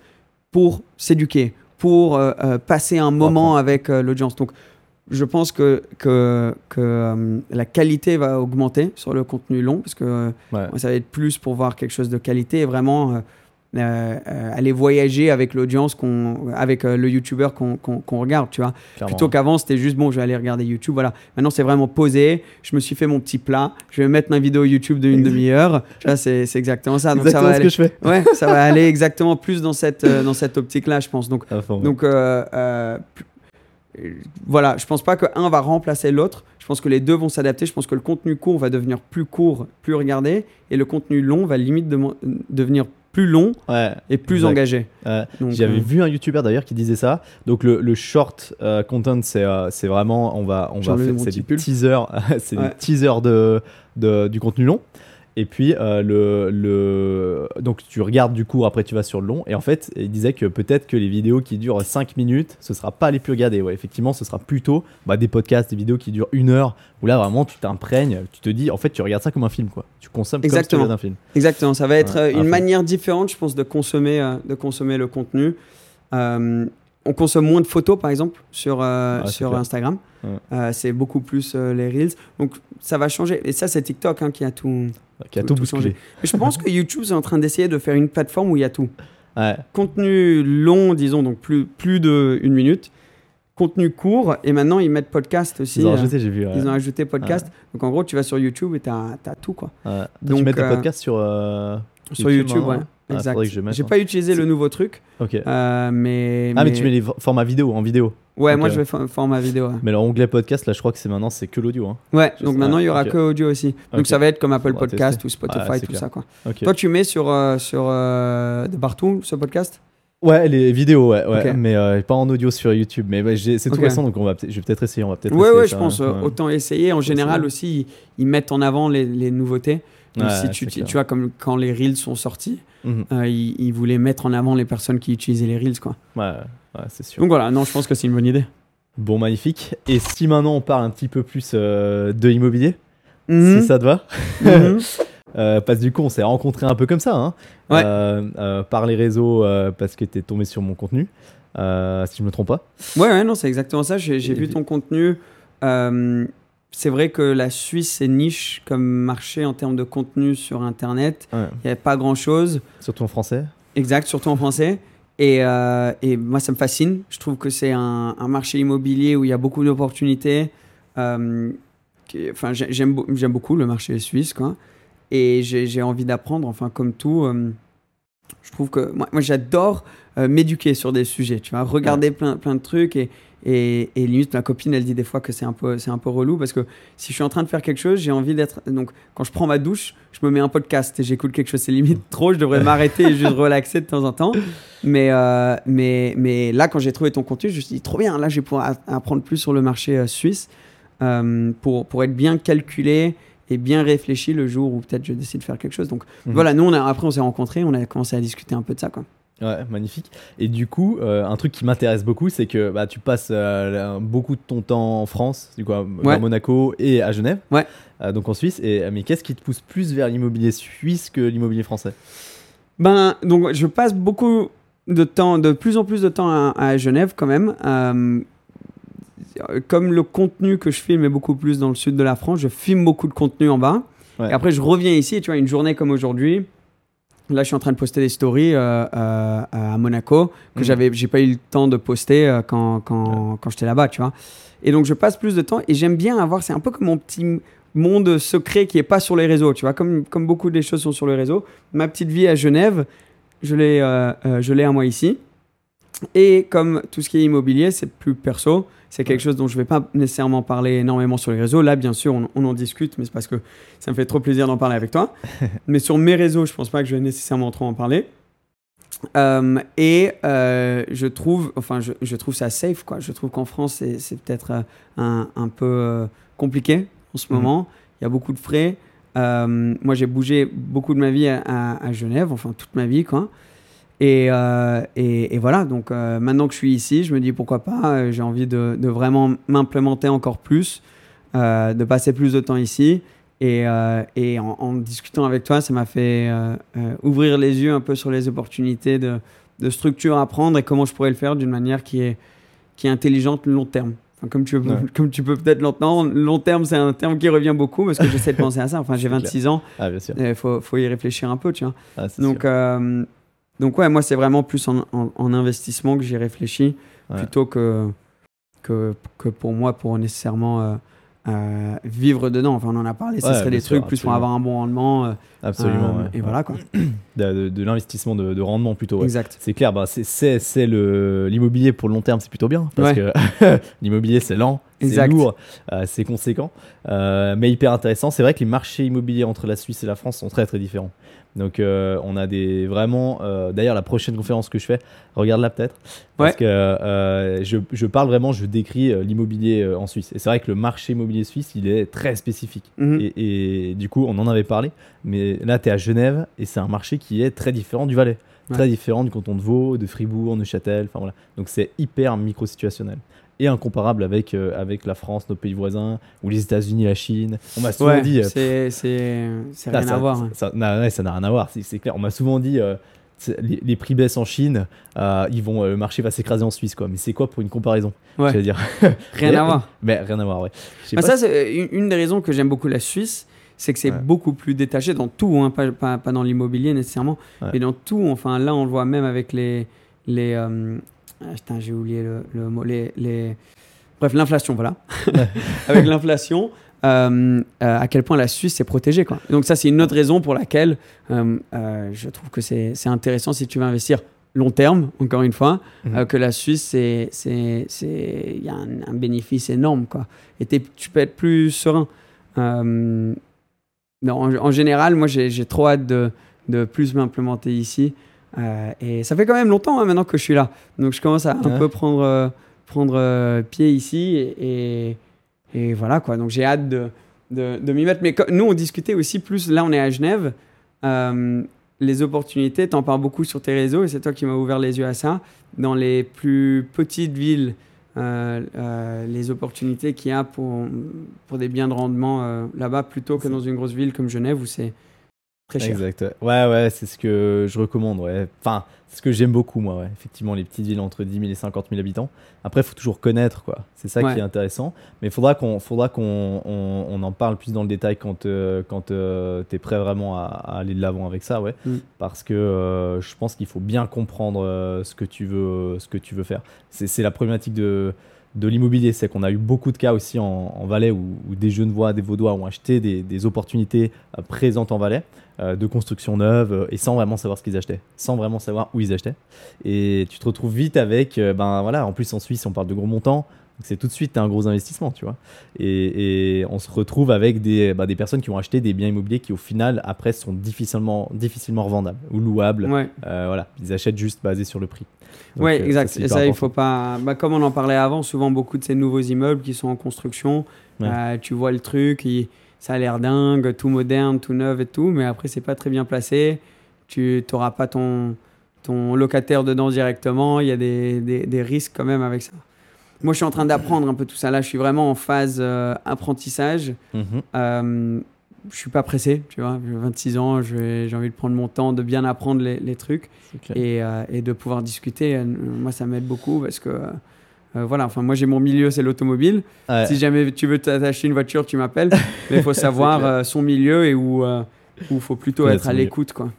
Speaker 2: pour s'éduquer, pour euh, euh, passer un moment avec euh, l'audience. Donc, je pense que, que, que euh, la qualité va augmenter sur le contenu long, parce que
Speaker 1: Ouais.
Speaker 2: ça va être plus pour voir quelque chose de qualité et vraiment euh, euh, aller voyager avec l'audience, qu'on, avec euh, le YouTuber qu'on, qu'on- qu'on regarde, tu vois.
Speaker 1: Clairement.
Speaker 2: Plutôt qu'avant, c'était juste bon, je vais aller regarder YouTube, voilà. Maintenant, c'est vraiment posé. Je me suis fait mon petit plat. Je vais mettre ma vidéo YouTube de une
Speaker 1: Exact.
Speaker 2: demi-heure. C'est, c'est exactement ça. Donc, ça
Speaker 1: Exactement
Speaker 2: va
Speaker 1: ce
Speaker 2: aller,
Speaker 1: que je fais.
Speaker 2: ouais, ça va aller exactement plus dans cette, dans cette optique-là, je pense. Donc,
Speaker 1: fond,
Speaker 2: donc, voilà, je pense pas que un va remplacer l'autre. Je pense que les deux vont s'adapter. Je pense que le contenu court va devenir plus court, plus regardé, et le contenu long va limite demo- devenir plus long
Speaker 1: Ouais.
Speaker 2: et plus
Speaker 1: Exact.
Speaker 2: engagé.
Speaker 1: Ouais. J'avais
Speaker 2: euh,
Speaker 1: vu un YouTuber d'ailleurs qui disait ça. Donc le, le short euh, content, c'est euh, c'est vraiment, on va, on va faire, des teasers, [LAUGHS] c'est
Speaker 2: Ouais.
Speaker 1: des teasers de, de- du contenu long. Et puis euh, le, le, donc tu regardes du coup, après tu vas sur le long. Et en fait, il disait que peut-être que les vidéos qui durent 5 minutes, ce sera pas les plus regardées. Ouais, effectivement, ce sera plutôt bah, des podcasts, des vidéos qui durent une heure, où là vraiment tu t'imprègnes, tu te dis, en fait, tu regardes ça comme un film, quoi. Tu consommes comme si
Speaker 2: Exactement.
Speaker 1: regardais un film.
Speaker 2: Exactement, ça va être
Speaker 1: Ouais,
Speaker 2: euh, une manière différente, je pense, de consommer, euh, de consommer le contenu. Euh, on consomme moins de photos, par exemple, sur, euh, sur. Instagram.
Speaker 1: Ouais.
Speaker 2: Euh, c'est beaucoup plus euh, les Reels. Donc, ça va changer. Et ça, c'est TikTok hein, qui a tout.
Speaker 1: Qui a
Speaker 2: Tout-
Speaker 1: tout,
Speaker 2: tout
Speaker 1: bousculé.
Speaker 2: Mais je pense que YouTube est en train d'essayer de faire une plateforme où il y a tout.
Speaker 1: Ouais.
Speaker 2: Contenu long, disons, donc plus, plus de une minute. Contenu court. Et maintenant, ils mettent podcast aussi.
Speaker 1: Ils ont rajouté, j'ai vu. ouais.
Speaker 2: ils ont ajouté podcast. Donc, en gros, tu vas sur YouTube et tu as, tout, quoi. Donc,
Speaker 1: tu mets
Speaker 2: euh,
Speaker 1: podcasts sur.
Speaker 2: Sur YouTube,
Speaker 1: maintenant
Speaker 2: ouais.
Speaker 1: Ah,
Speaker 2: Exact. J'ai
Speaker 1: hein.
Speaker 2: pas utilisé le nouveau truc,
Speaker 1: Ok.
Speaker 2: euh, mais,
Speaker 1: Ah, mais tu mets les formats vidéo en vidéo.
Speaker 2: Ouais, moi je vais format vidéo. Ouais,
Speaker 1: Mais l'onglet podcast, là, je crois que c'est maintenant, c'est que l'audio. Hein.
Speaker 2: Ouais,
Speaker 1: Je
Speaker 2: donc
Speaker 1: sais,
Speaker 2: maintenant il y aura
Speaker 1: ok.
Speaker 2: que audio aussi. Donc ça va être comme Apple Podcast
Speaker 1: tester.
Speaker 2: ou Spotify,
Speaker 1: c'est
Speaker 2: tout
Speaker 1: clair.
Speaker 2: ça quoi. Toi tu mets sur, euh, sur euh, de partout ce podcast?
Speaker 1: Ouais, les vidéos, ouais, ouais. Mais pas en audio sur YouTube. Mais c'est tout récent, donc on va je vais peut-être essayer. On va peut-être
Speaker 2: Ouais, ouais,
Speaker 1: ça,
Speaker 2: je pense.
Speaker 1: hein.
Speaker 2: Autant essayer. En général aussi, ils, ils mettent en avant les, les nouveautés. Donc
Speaker 1: Ouais,
Speaker 2: si tu, tu, tu vois, comme quand les Reels sont sortis,
Speaker 1: Mhm.
Speaker 2: euh, ils, ils voulaient mettre en avant les personnes qui utilisaient les Reels quoi.
Speaker 1: Ouais, ouais, c'est sûr.
Speaker 2: Donc voilà, non, je pense que c'est une bonne idée.
Speaker 1: Bon, magnifique. Et si maintenant on parle un petit peu plus euh, de l'immobilier,
Speaker 2: Mhm.
Speaker 1: si ça te va. [LAUGHS] [LAUGHS] Euh, parce que du coup, on s'est rencontrés un peu comme ça, hein,
Speaker 2: Ouais.
Speaker 1: Euh, euh, par les réseaux, parce que t'es tombé sur mon contenu, si je me trompe pas.
Speaker 2: Ouais, ouais, non, c'est exactement ça. J'ai vu
Speaker 1: puis-
Speaker 2: ton contenu. C'est vrai que la Suisse, c'est niche comme marché en termes de contenu sur Internet.
Speaker 1: Ouais.
Speaker 2: Il n'y avait pas grand-chose.
Speaker 1: Surtout en français.
Speaker 2: Exact, surtout en français. Et, euh, et moi, ça me fascine. Je trouve que c'est un, un marché immobilier où il y a beaucoup d'opportunités. Euh, Enfin, j'ai- j'aime beau- j'aime beaucoup le marché suisse, quoi. Et j'ai j'ai envie d'apprendre, enfin, comme tout. euh, je trouve que moi, moi j'adore m'éduquer sur des sujets, tu vois, regarder plein, plein de trucs et, et, et limite ma copine elle dit des fois que c'est un peu c'est un peu relou parce que si je suis en train de faire quelque chose j'ai envie d'être donc quand je prends ma douche je me mets un podcast et j'écoute quelque chose. C'est limite trop je devrais [LAUGHS] m'arrêter et juste relaxer de temps en temps. Mais euh, mais mais là quand j'ai trouvé ton contenu je me suis dit trop bien là je vais pouvoir apprendre plus sur le marché euh, suisse euh, pour pour être bien calculé et bien réfléchi le jour où peut-être je décide de faire quelque chose. Donc
Speaker 1: Mhm.
Speaker 2: voilà nous on a, après on s'est rencontrés on a commencé à discuter un peu de ça quoi
Speaker 1: Ouais, magnifique. Et du coup, euh, un truc qui m'intéresse beaucoup, c'est que bah, tu passes euh, beaucoup de ton temps en France, du coup, à,
Speaker 2: Ouais.
Speaker 1: à Monaco et à Genève,
Speaker 2: Ouais.
Speaker 1: Euh, donc en Suisse. Et, mais qu'est-ce qui te pousse plus vers l'immobilier suisse que l'immobilier français?
Speaker 2: Ben, donc je passe beaucoup de temps, de plus en plus de temps à, à Genève quand même. Comme le contenu que je filme est beaucoup plus dans le sud de la France, je filme beaucoup de contenu en bas.
Speaker 1: Ouais.
Speaker 2: Et après, je reviens ici, et tu vois, une journée comme aujourd'hui. Là, je suis en train de poster des stories euh, euh, à Monaco que
Speaker 1: Mhm.
Speaker 2: j'avais, j'ai pas eu le temps de poster euh, quand, quand, quand j'étais là-bas, tu vois. Et donc, je passe plus de temps et j'aime bien avoir, c'est un peu comme mon petit monde secret qui est pas sur les réseaux, tu vois. Comme, comme beaucoup des choses sont sur les réseaux, ma petite vie à Genève, je l'ai, je l'ai à moi ici. Et comme tout ce qui est immobilier, c'est plus perso. C'est quelque chose dont je vais pas nécessairement parler énormément sur les réseaux. Là, bien sûr, on, on en discute, mais c'est parce que ça me fait trop plaisir d'en parler avec toi. [LAUGHS] mais sur mes réseaux, je pense pas que je vais nécessairement trop en parler. Euh, et euh, je trouve, enfin, je, je trouve ça safe, quoi. Je trouve qu'en France, c'est, peut-être euh, un, un peu compliqué en ce
Speaker 1: Mhm.
Speaker 2: moment. Il y a beaucoup de frais. Moi, j'ai bougé beaucoup de ma vie à, à- à Genève, enfin toute ma vie, quoi. Et, euh, et, et voilà, donc euh, maintenant que je suis ici, je me dis pourquoi pas, euh, j'ai envie de, de vraiment m'implémenter encore plus, de passer plus de temps ici. Et, euh, et en, en discutant avec toi, ça m'a fait euh, euh, ouvrir les yeux un peu sur les opportunités de, de structure à prendre et comment je pourrais le faire d'une manière qui est, qui est intelligente long terme. Enfin, comme, tu,
Speaker 1: Ouais. [LAUGHS]
Speaker 2: comme tu peux peut-être l'entendre, long terme, c'est un terme qui revient beaucoup parce que j'essaie de [LAUGHS] penser à ça. Enfin, j'ai
Speaker 1: C'est clair.
Speaker 2: 26 ans,
Speaker 1: Ah, bien sûr.
Speaker 2: il faut, faut y réfléchir un peu, tu vois.
Speaker 1: Ah,
Speaker 2: Donc, Donc ouais, moi c'est vraiment plus en, en- en investissement que j'y réfléchis
Speaker 1: Ouais.
Speaker 2: plutôt que, que, que pour moi pour nécessairement euh, euh, vivre dedans. Enfin on en a parlé, ce
Speaker 1: Ouais,
Speaker 2: serait des
Speaker 1: sûr,
Speaker 2: trucs plus pour avoir un bon rendement. euh,
Speaker 1: Absolument. ouais.
Speaker 2: Et voilà quoi. [CLEARS THROAT]
Speaker 1: De, l'investissement de, de rendement plutôt. ouais.
Speaker 2: Exact.
Speaker 1: C'est clair, bah, c'est- c'est c'est le l'immobilier pour le long terme, c'est plutôt bien parce que [LAUGHS] l'immobilier c'est lent, c'est lourd, c'est conséquent, mais hyper intéressant. C'est vrai que les marchés immobiliers entre la Suisse et la France sont très très différents. Donc euh, on a des vraiment. euh, D'ailleurs la prochaine conférence que je fais, regarde-la peut-être parce
Speaker 2: Ouais.
Speaker 1: que euh, je, je parle vraiment, je décris l'immobilier en Suisse. Et c'est vrai que le marché immobilier suisse, il est très spécifique.
Speaker 2: Mhm.
Speaker 1: Et, et du coup, on en avait parlé, mais là, tu es à Genève et c'est un marché qui est très différent du Valais,
Speaker 2: Ouais.
Speaker 1: très différent du canton de Vaud, de Fribourg, Neuchâtel, enfin voilà. Donc c'est hyper micro-situationnel et incomparable avec, euh, avec la France, nos pays voisins, ou les États-Unis, la Chine. On m'a souvent
Speaker 2: Ouais,
Speaker 1: dit. euh,
Speaker 2: c'est rien
Speaker 1: ça,
Speaker 2: à voir. hein.
Speaker 1: Ça n'a ouais, ça n'a rien à voir, c'est clair. On m'a souvent dit. euh, les, les prix baissent en Chine, euh, ils vont, le marché va s'écraser en Suisse, quoi. Mais c'est quoi pour une comparaison?
Speaker 2: Ouais.
Speaker 1: Dire. [LAUGHS]
Speaker 2: Rien
Speaker 1: Mais-
Speaker 2: à voir.
Speaker 1: Mais rien à voir, ouais.
Speaker 2: Bah, ça, c'est une, des raisons que j'aime beaucoup la Suisse, c'est que c'est
Speaker 1: Ouais.
Speaker 2: beaucoup plus détaché dans tout, hein, pas, pas, pas dans l'immobilier nécessairement, mais dans tout. Enfin, là, on le voit même avec les. les euh, putain, j'ai oublié le, le mot. Les, les... Bref, l'inflation, voilà. [LAUGHS] avec l'inflation. euh, euh, à quel point la Suisse est protégée. Quoi. Donc ça, c'est une autre raison pour laquelle euh, je trouve que c'est intéressant si tu veux investir long terme, encore une fois,
Speaker 1: Mhm.
Speaker 2: que la Suisse, c'est c'est- c'est- il y a un, un bénéfice énorme. Quoi. Et tu peux être plus serein. Non, en, en général, moi, j'ai j'ai trop hâte de, de plus m'implémenter ici. Euh, et ça fait quand même longtemps hein, maintenant que je suis là. Donc je commence à un peu prendre, euh, prendre euh, pied ici. Et, et, et voilà quoi. Donc j'ai hâte de, de, de m'y mettre. Mais nous, on discutait aussi plus. Là, on est à Genève. Euh, les opportunités, t'en parles beaucoup sur tes réseaux et c'est toi qui m'as ouvert les yeux à ça. Dans les plus petites villes, euh, euh, les opportunités qu'il y a pour, pour des biens de rendement là-bas plutôt que dans une grosse ville comme Genève où c'est très cher.
Speaker 1: Exact. Ouais, ouais, c'est ce que je recommande. Ouais. Enfin, c'est ce que j'aime beaucoup, moi. Ouais. Effectivement, les petites villes entre 10 000 et 50 000 habitants. Après, il faut toujours connaître, quoi. C'est ça
Speaker 2: Ouais.
Speaker 1: qui est intéressant. Mais il faudra qu'on faudra qu'on on, on en parle plus dans le détail quand, euh, quand tu es prêt vraiment à, à aller de l'avant avec ça, ouais.
Speaker 2: Mm.
Speaker 1: Parce que euh, je pense qu'il faut bien comprendre euh, ce, que tu veux, ce que tu veux faire. C'est la problématique de de l'immobilier, c'est qu'on a eu beaucoup de cas aussi en, Valais où, où des Genevois, des Vaudois ont acheté des, opportunités euh, présentes en Valais euh, de construction neuve euh, et sans vraiment savoir ce qu'ils achetaient, sans vraiment savoir où ils achetaient. Et tu te retrouves vite avec, ben voilà, en plus en Suisse on parle de gros montants, c'est tout de suite un gros investissement, tu vois. Et, et on se retrouve avec des, bah, des personnes qui ont acheté des biens immobiliers qui au final après sont difficilement, difficilement revendables ou louables.
Speaker 2: Ouais,
Speaker 1: Euh, voilà, ils achètent juste basé sur le prix. Donc,
Speaker 2: ouais
Speaker 1: euh,
Speaker 2: exact. et ça, il faut pas. Bah, comme on en parlait avant, souvent beaucoup de ces nouveaux immeubles qui sont en construction,
Speaker 1: Ouais.
Speaker 2: euh, tu vois le truc, il- ça a l'air dingue, tout moderne, tout neuf et tout, mais après, c'est pas très bien placé. Tu n'auras pas ton, ton locataire dedans directement. Il y a des, des, des risques quand même avec ça. Moi, je suis en train d'apprendre un peu tout ça. Là, je suis vraiment en phase euh, apprentissage.
Speaker 1: Mhm.
Speaker 2: Euh, je suis pas pressé, tu vois. J'ai 26 ans, j'ai envie de prendre mon temps, de bien apprendre les, les trucs et, euh, et de pouvoir discuter. Euh, moi, ça m'aide beaucoup parce que, euh, voilà, enfin, moi, j'ai mon milieu, c'est l'automobile.
Speaker 1: Ouais.
Speaker 2: Si jamais tu veux t'acheter une voiture, tu m'appelles. [LAUGHS] Mais il faut savoir euh, son milieu et où il faut plutôt être à l'écoute, quoi.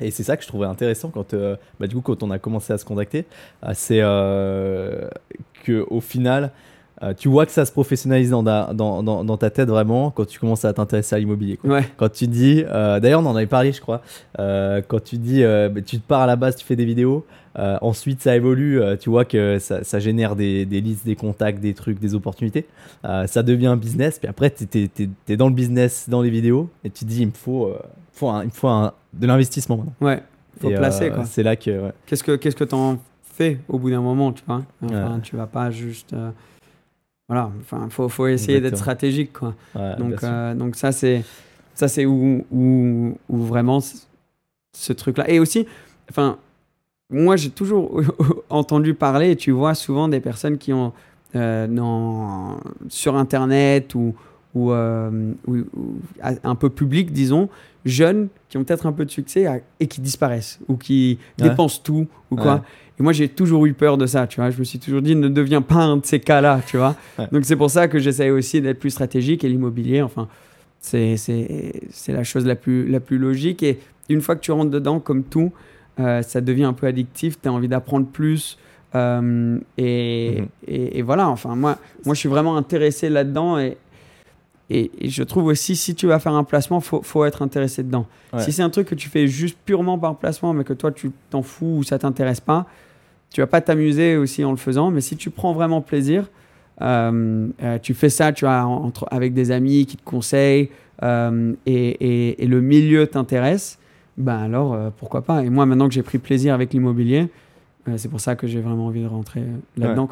Speaker 1: Et c'est ça que je trouvais intéressant quand, euh, bah, du coup, quand on a commencé à se contacter, euh, c'est euh, que au final, euh, tu vois que ça se professionnalise dans, ta- dans, dans, dans ta tête vraiment quand tu commences à t'intéresser à l'immobilier.
Speaker 2: Ouais,
Speaker 1: Quand tu dis, d'ailleurs on en avait parlé je crois, quand tu dis, bah, tu te pars à la base, tu fais des vidéos, euh, ensuite ça évolue, euh, tu vois que ça, ça génère des, des listes, des contacts, des trucs, des opportunités, Euh, ça devient un business, puis après tu es, dans le business, dans les vidéos, et tu te dis il me faut, faut un- il me faut un- de l'investissement
Speaker 2: ouais. Faut
Speaker 1: Et,
Speaker 2: placer.
Speaker 1: C'est là que. ouais.
Speaker 2: Qu'est-ce que qu'est-ce que t'en fais au bout d'un moment, tu vois? Enfin,
Speaker 1: Ouais.
Speaker 2: tu vas pas juste. voilà, enfin, faut, faut essayer d'être stratégique, quoi.
Speaker 1: Ouais,
Speaker 2: Donc, donc ça, c'est ça c'est où, où, où vraiment ce truc-là. Et aussi, enfin, moi, j'ai toujours [LAUGHS] entendu parler, et tu vois souvent des personnes qui ont euh, dans, sur Internet ou, ou, euh, ou- ou à- un peu public, disons, jeunes qui ont peut-être un peu de succès à- et qui disparaissent ou qui
Speaker 1: Ouais.
Speaker 2: dépensent tout ou quoi.
Speaker 1: Ouais.
Speaker 2: Et moi, j'ai toujours eu peur de ça, tu vois. Je me suis toujours dit, ne deviens pas un de ces cas-là, tu vois.
Speaker 1: Ouais.
Speaker 2: Donc, c'est pour ça que j'essaie aussi d'être plus stratégique et l'immobilier, enfin, c'est la chose la plus, la plus logique. Et une fois que tu rentres dedans, comme tout, euh, ça devient un peu addictif, tu as envie d'apprendre plus. euh, et,
Speaker 1: Mhm.
Speaker 2: et, et voilà, enfin, moi, moi, je suis vraiment intéressé là-dedans. Et, et, et je trouve aussi, si tu vas faire un placement, faut, faut être intéressé dedans.
Speaker 1: Ouais.
Speaker 2: Si c'est un truc que tu fais juste purement par placement, mais que toi, tu t'en fous ou ça t'intéresse pas, tu vas pas t'amuser aussi en le faisant. Mais si tu prends vraiment plaisir, euh, tu fais ça, tu as entre, avec des amis qui te conseillent et le milieu t'intéresse, ben alors euh, pourquoi pas. Et moi, maintenant que j'ai pris plaisir avec l'immobilier, euh, c'est pour ça que j'ai vraiment envie de rentrer euh, là-dedans.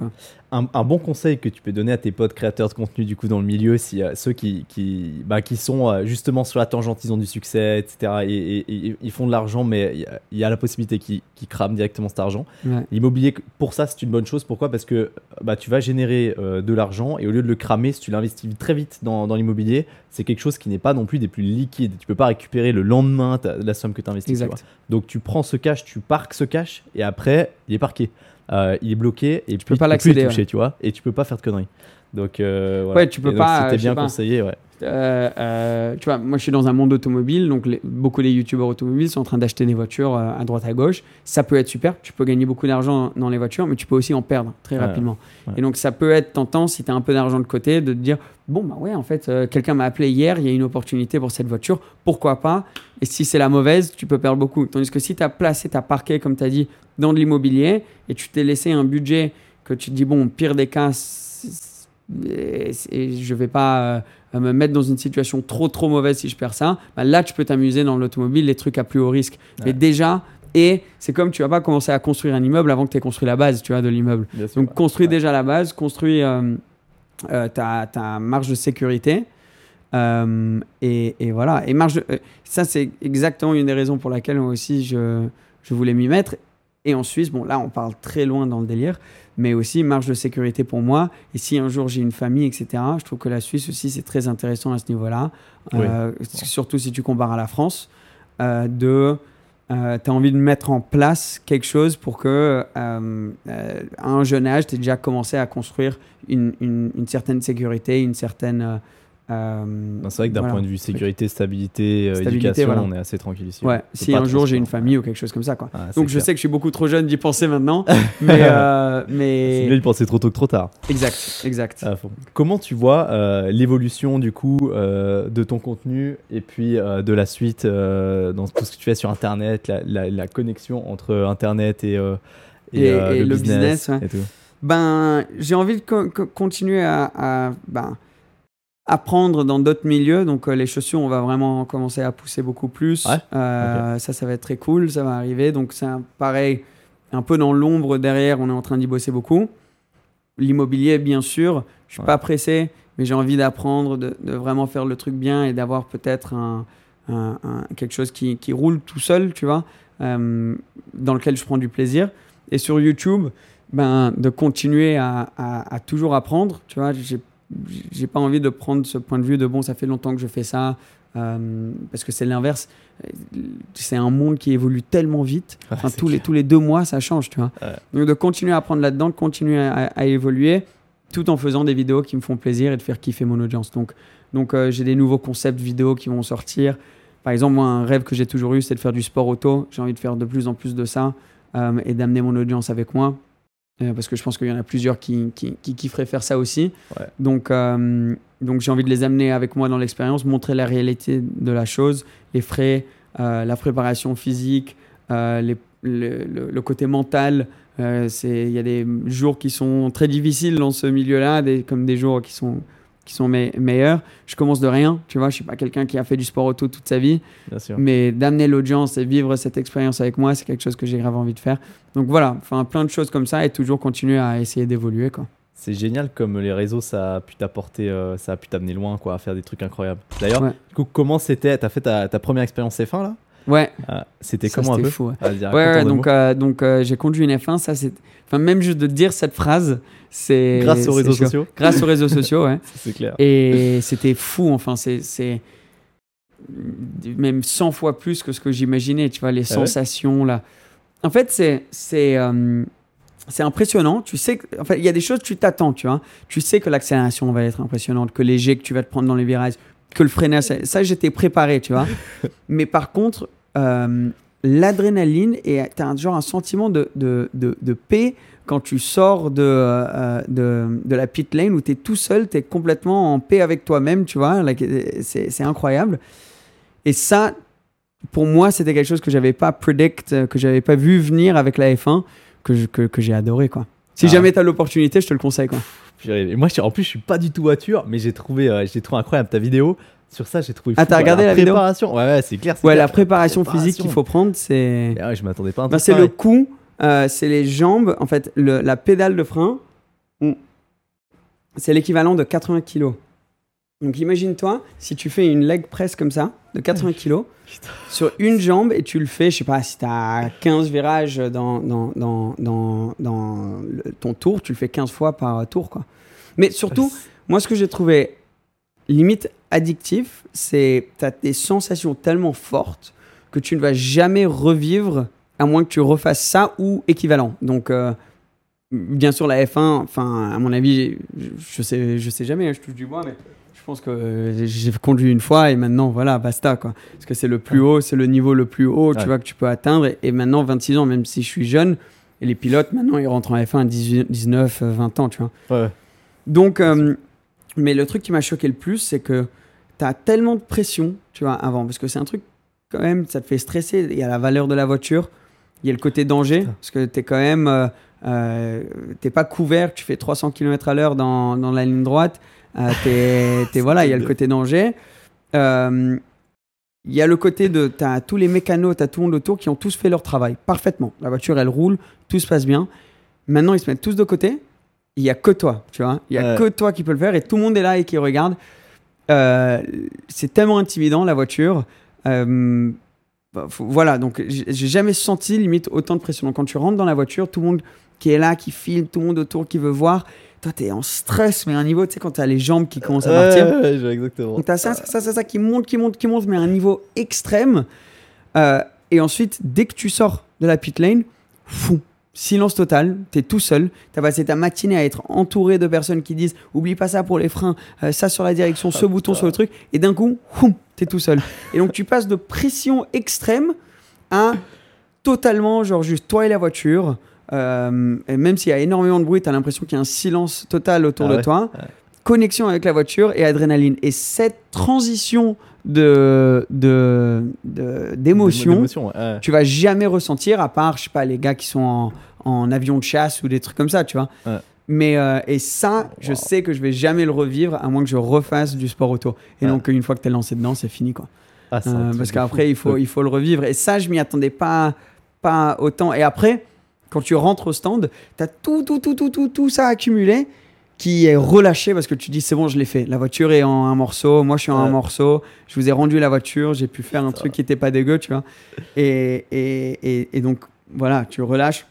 Speaker 1: Un, un bon conseil que tu peux donner à tes potes créateurs de contenu du coup dans le milieu, si euh, ceux qui, qui, bah, qui sont euh, justement sur la tangente, ils ont du succès, etc. Et, et- et ils font de l'argent, mais il y a- il y, a la possibilité qu'ils crament directement cet argent.
Speaker 2: Ouais.
Speaker 1: L'immobilier, pour ça, c'est une bonne chose. Pourquoi? Parce que bah, tu vas générer euh, de l'argent et au lieu de le cramer, si tu l'investis très vite dans, dans l'immobilier, c'est quelque chose qui n'est pas non plus des plus liquides. Tu peux pas récupérer le lendemain la somme que tu investis.
Speaker 2: Exact.
Speaker 1: Donc tu prends ce cash, tu parques ce cash et après, il est parqué. Euh, il est bloqué et tu
Speaker 2: peux pas
Speaker 1: plus
Speaker 2: l'accéder,
Speaker 1: toucher, tu vois, et tu peux pas faire de conneries. Donc, euh, voilà.
Speaker 2: Ouais, tu peux
Speaker 1: donc,
Speaker 2: pas,
Speaker 1: C'était bien
Speaker 2: pas.
Speaker 1: conseillé, ouais.
Speaker 2: Euh, euh, tu vois, moi je suis dans un monde automobile, donc les- beaucoup des youtubeurs automobiles sont en train d'acheter des voitures euh, à droite à gauche. Ça peut être super, tu peux gagner beaucoup d'argent dans les voitures, mais tu peux aussi en perdre très
Speaker 1: Ouais,
Speaker 2: rapidement.
Speaker 1: ouais.
Speaker 2: Et donc ça peut être tentant si tu as un peu d'argent de côté de te dire bon bah ouais en fait quelqu'un m'a appelé hier, il y a une opportunité pour cette voiture, pourquoi pas? Et si c'est la mauvaise, tu peux perdre beaucoup. Tandis que si tu as placé, tu as parqué comme tu as dit dans de l'immobilier et tu t'es laissé un budget que tu te dis bon pire des cas et, et je vais pas euh, me mettre dans une situation trop trop mauvaise si je perds ça, bah là tu peux t'amuser dans l'automobile, les trucs à plus haut risque. Mais déjà, et c'est comme tu vas pas commencer à construire un immeuble avant que tu aies construit la base tu vois, de l'immeuble. Donc construis
Speaker 1: Ouais.
Speaker 2: déjà la base, construis euh, euh, ta, ta marge de sécurité. Euh, et, et voilà. Et marge de- ça, c'est exactement une des raisons pour laquelle moi aussi je, je voulais m'y mettre. Et en Suisse, bon, là, on parle très loin dans le délire, mais aussi marge de sécurité pour moi. Et si un jour j'ai une famille, etc., je trouve que la Suisse aussi, c'est très intéressant à ce niveau-là.
Speaker 1: Oui.
Speaker 2: Euh, Surtout si tu compares à la France, euh, de. tu as envie de mettre en place quelque chose pour que, euh, euh, à un jeune âge, tu aies déjà commencé à construire une, une- une certaine sécurité, une certaine. Euh,
Speaker 1: C'est vrai que d'un
Speaker 2: voilà.
Speaker 1: point de vue sécurité, stabilité, euh,
Speaker 2: Stabilité,
Speaker 1: éducation,
Speaker 2: voilà.
Speaker 1: on est assez tranquille ici.
Speaker 2: Ouais, si un jour j'ai une famille ou quelque chose comme ça. Quoi.
Speaker 1: Ah, c'est
Speaker 2: Donc je sais que je suis beaucoup trop jeune d'y penser maintenant, [LAUGHS] mais, euh, [LAUGHS]
Speaker 1: C'est
Speaker 2: mais...
Speaker 1: mieux de penser trop tôt que trop tard.
Speaker 2: exact, exact.
Speaker 1: Comment tu vois euh, l'évolution du coup de ton contenu et puis de la suite dans tout ce que tu fais sur Internet, la, la- la connexion entre Internet et, et,
Speaker 2: Et- et
Speaker 1: le,
Speaker 2: le
Speaker 1: business,
Speaker 2: business, ouais.
Speaker 1: et tout?
Speaker 2: Ben, j'ai envie de co- co- continuer à, à, ben, apprendre dans d'autres milieux. Donc, euh, les chaussures, on va vraiment commencer à pousser beaucoup plus.
Speaker 1: Ouais,
Speaker 2: Euh, Ça, ça va être très cool. Ça va arriver. Donc, c'est pareil, un peu dans l'ombre derrière. On est en train d'y bosser beaucoup. L'immobilier, bien sûr. Je suis
Speaker 1: Ouais.
Speaker 2: pas pressé, mais j'ai envie d'apprendre, de, de vraiment faire le truc bien et d'avoir peut-être un, un- un- quelque chose qui, qui roule tout seul, tu vois, euh, dans lequel je prends du plaisir. Et sur YouTube, ben, de continuer à, à- à toujours apprendre. Tu vois, j'ai j'ai pas envie de prendre ce point de vue de bon, ça fait longtemps que je fais ça, euh, parce que c'est l'inverse. C'est un monde qui évolue tellement vite.
Speaker 1: Ouais,
Speaker 2: Enfin,
Speaker 1: c'est
Speaker 2: tous, les, tous les deux mois, ça change, tu vois.
Speaker 1: Ouais.
Speaker 2: Donc de continuer à apprendre là-dedans, de continuer à, à évoluer, tout en faisant des vidéos qui me font plaisir et de faire kiffer mon audience. Donc, donc euh, j'ai des nouveaux concepts vidéo qui vont sortir. Par exemple, moi, un rêve que j'ai toujours eu, c'est de faire du sport auto. J'ai envie de faire de plus en plus de ça euh, et d'amener mon audience avec moi. Euh, parce que je pense qu'il y en a plusieurs qui, qui, qui kifferaient faire ça aussi.
Speaker 1: Ouais.
Speaker 2: Donc, euh, donc j'ai envie de les amener avec moi dans l'expérience, montrer la réalité de la chose, les frais, euh, la préparation physique, les- le, le- le côté mental. Il y a des jours qui sont très difficiles dans ce milieu-là, des- comme des jours qui sont, qui sont me- meilleurs. Je commence de rien, tu vois, je suis pas quelqu'un qui a fait du sport auto toute sa vie.
Speaker 1: Bien sûr.
Speaker 2: Mais d'amener l'audience et vivre cette expérience avec moi, c'est quelque chose que j'ai grave envie de faire. Donc voilà, enfin plein de choses comme ça et toujours continuer à essayer d'évoluer quoi.
Speaker 1: C'est génial comme les réseaux, ça a pu t'apporter, euh, ça a pu t'amener loin, quoi, à faire des trucs incroyables. D'ailleurs,
Speaker 2: Ouais.
Speaker 1: du coup, comment c'était T'as fait ta, ta première expérience F1 là?
Speaker 2: Ouais,
Speaker 1: Ah, C'était comment un peu
Speaker 2: fou. ouais.
Speaker 1: Vas-y,
Speaker 2: Ouais, donc, euh, donc euh, j'ai conduit une F1, ça c'est. Enfin, même juste de dire cette phrase, c'est.
Speaker 1: Grâce aux réseaux
Speaker 2: chaud.
Speaker 1: sociaux
Speaker 2: Grâce aux réseaux sociaux, ouais. [LAUGHS]
Speaker 1: C'est clair.
Speaker 2: Et c'était fou, enfin, c'est. Même 100 fois plus que ce que j'imaginais, tu vois, les
Speaker 1: Ah ouais
Speaker 2: sensations là. En fait, c'est. C'est. euh, c'est impressionnant. Tu sais, que- en fait, il y a des choses, tu t'attends, tu vois. Tu sais que l'accélération va être impressionnante, que les jets que tu vas te prendre dans les virages, que le freinage, ça, ça, j'étais préparé, tu vois. [LAUGHS] Mais par contre, euh, l'adrénaline et tu as genre un sentiment de, de, de, de paix quand tu sors de, euh, de, de, la pit lane où tu es tout seul, tu es complètement en paix avec toi-même, tu vois. C'est incroyable. Et ça, pour moi, c'était quelque chose que j'avais pas predict, que j'avais pas vu venir avec la F1, que, que, que j'ai adoré, quoi. Si ah jamais tu as l'opportunité, je te le conseille, quoi.
Speaker 1: Moi, en plus, je suis pas du tout voiture, mais j'ai trouvé, euh, j'ai trouvé incroyable ta vidéo. Sur ça, j'ai trouvé.
Speaker 2: Ah, t'as regardé la,
Speaker 1: préparation Ouais, ouais c'est clair.
Speaker 2: Ouais, la préparation, physique qu'il faut prendre, c'est.
Speaker 1: Ouais, je m'attendais pas.
Speaker 2: Bah, c'est le coup euh, c'est les jambes, en fait, le, la pédale de frein, c'est l'équivalent de 80 kg. Donc imagine-toi, si tu fais une leg press comme ça, de 80 [LAUGHS] kg, sur une jambe, et tu le fais, je sais pas, si tu as 15 virages dans, dans, dans, dans, dans ton tour, tu le fais 15 fois par tour. Quoi. Mais surtout, moi, ce que j'ai trouvé limite addictif, c'est tu as des sensations tellement fortes que tu ne vas jamais revivre à moins que tu refasses ça ou équivalent. Donc, euh, bien sûr, la F1, enfin, à mon avis, je sais, je sais jamais, hein, je touche du bois, mais pense que j'ai conduit une fois et maintenant, voilà, basta, quoi. Parce que c'est le plus haut, c'est le niveau le plus haut, tu vois, que tu peux atteindre. Et, maintenant, 26 ans, même si je suis jeune, et les pilotes, maintenant, ils rentrent en F1 à 19, 20 ans, tu vois. Donc, euh, mais le truc qui m'a choqué le plus, c'est que tu as tellement de pression, tu vois, avant, parce que c'est un truc, quand même, ça te fait stresser. Il y a la valeur de la voiture. Il y a le côté danger, parce que tu es quand même. Euh, euh, t'es pas couvert, tu fais 300 km à l'heure dans, dans, la ligne droite. Euh, voilà, il y a le côté danger. Euh, il y a le côté de. Tu as tous les mécanos, tu as tout le monde autour qui ont tous fait leur travail parfaitement. La voiture, elle roule, tout se passe bien. Maintenant, ils se mettent tous de côté. Il y a que toi, tu vois. Il y a que toi qui peux le faire et tout le monde est là et qui regarde. c'est tellement intimidant, la voiture. Bah, voilà, donc j'ai jamais senti limite autant de pression. Donc quand tu rentres dans la voiture, tout le monde qui est là, qui filme, tout le monde autour qui veut voir. Toi, tu es en stress, mais à un niveau, tu sais, quand tu as les jambes qui commencent à partir.
Speaker 1: Ouais, exactement.
Speaker 2: Donc tu as ça, ça, ça, ça, qui monte, qui monte, qui monte, mais à un niveau extrême. Euh, et ensuite, dès que tu sors de la pit lane, fou, silence total, tu es tout seul, tu as passé ta matinée à être entouré de personnes qui disent oublie pas ça pour les freins, euh, ça sur la direction, ce ah, bouton sur le truc, et d'un coup, tu es tout seul. et donc tu passes de pression extrême à totalement, genre juste toi et la voiture, euh, et même s'il y a énormément de bruit, tu as l'impression qu'il y a un silence total autour ah de toi. Connexion avec la voiture et adrénaline. Et cette transition de d'émotion, de, tu vas jamais ressentir à part je sais pas les gars qui sont en, en avion de chasse ou des trucs comme ça, tu vois. Mais euh, et ça, je sais que je vais jamais le revivre à moins que je refasse du sport auto. Et donc une fois que tu es lancé dedans, c'est fini quoi. Ah, euh, parce qu'après il faut il faut le revivre et ça je m'y attendais pas pas autant et après quand tu rentres au stand, tu as tout tout tout tout tout tout ça accumulé qui est relâché parce que tu dis c'est bon, je l'ai fait. La voiture est en un morceau, moi je suis en un morceau, je vous ai rendu la voiture, j'ai pu faire un truc qui n'était pas dégueu, tu vois. Et, et, et, donc voilà, tu relâches.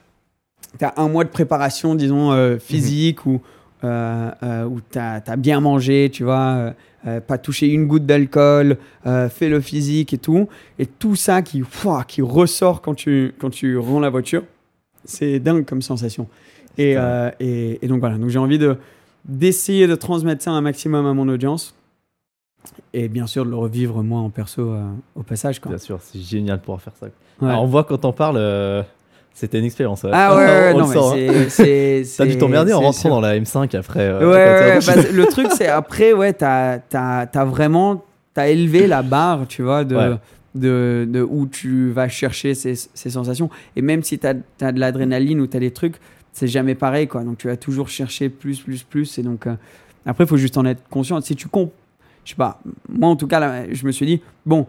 Speaker 2: Tu as un mois de préparation, disons, euh, physique ou euh, euh, où tu as, bien mangé, tu vois, pas touché une goutte d'alcool, fait le physique et tout. Et tout ça qui, qui ressort quand tu, quand tu rends la voiture, c'est dingue comme sensation. Et, et, et, donc voilà, donc j'ai envie de, d'essayer de transmettre ça un maximum à mon audience. Et bien sûr, de le revivre moi en perso euh, au passage. Quoi.
Speaker 1: Bien sûr, c'est génial de pouvoir faire ça. Alors, on voit quand on parle, euh, c'était une expérience.
Speaker 2: Ah ouais, non, mais c'est.
Speaker 1: Hein. [LAUGHS] T'as dû t'emmerder en rentrant dans la M5 après.
Speaker 2: Euh, ouais, bah, le truc, c'est après, ouais, t'as as, as, vraiment. T'as élevé la barre, tu vois, de. De, de, où tu vas chercher ces, ces sensations. Et même si tu as, as, de l'adrénaline ou tu as des trucs, c'est jamais pareil, quoi. Donc tu vas toujours chercher plus, plus, plus. Et donc, euh, après, il faut juste en être conscient. Si tu comptes, je sais pas, moi en tout cas, là, je me suis dit, bon,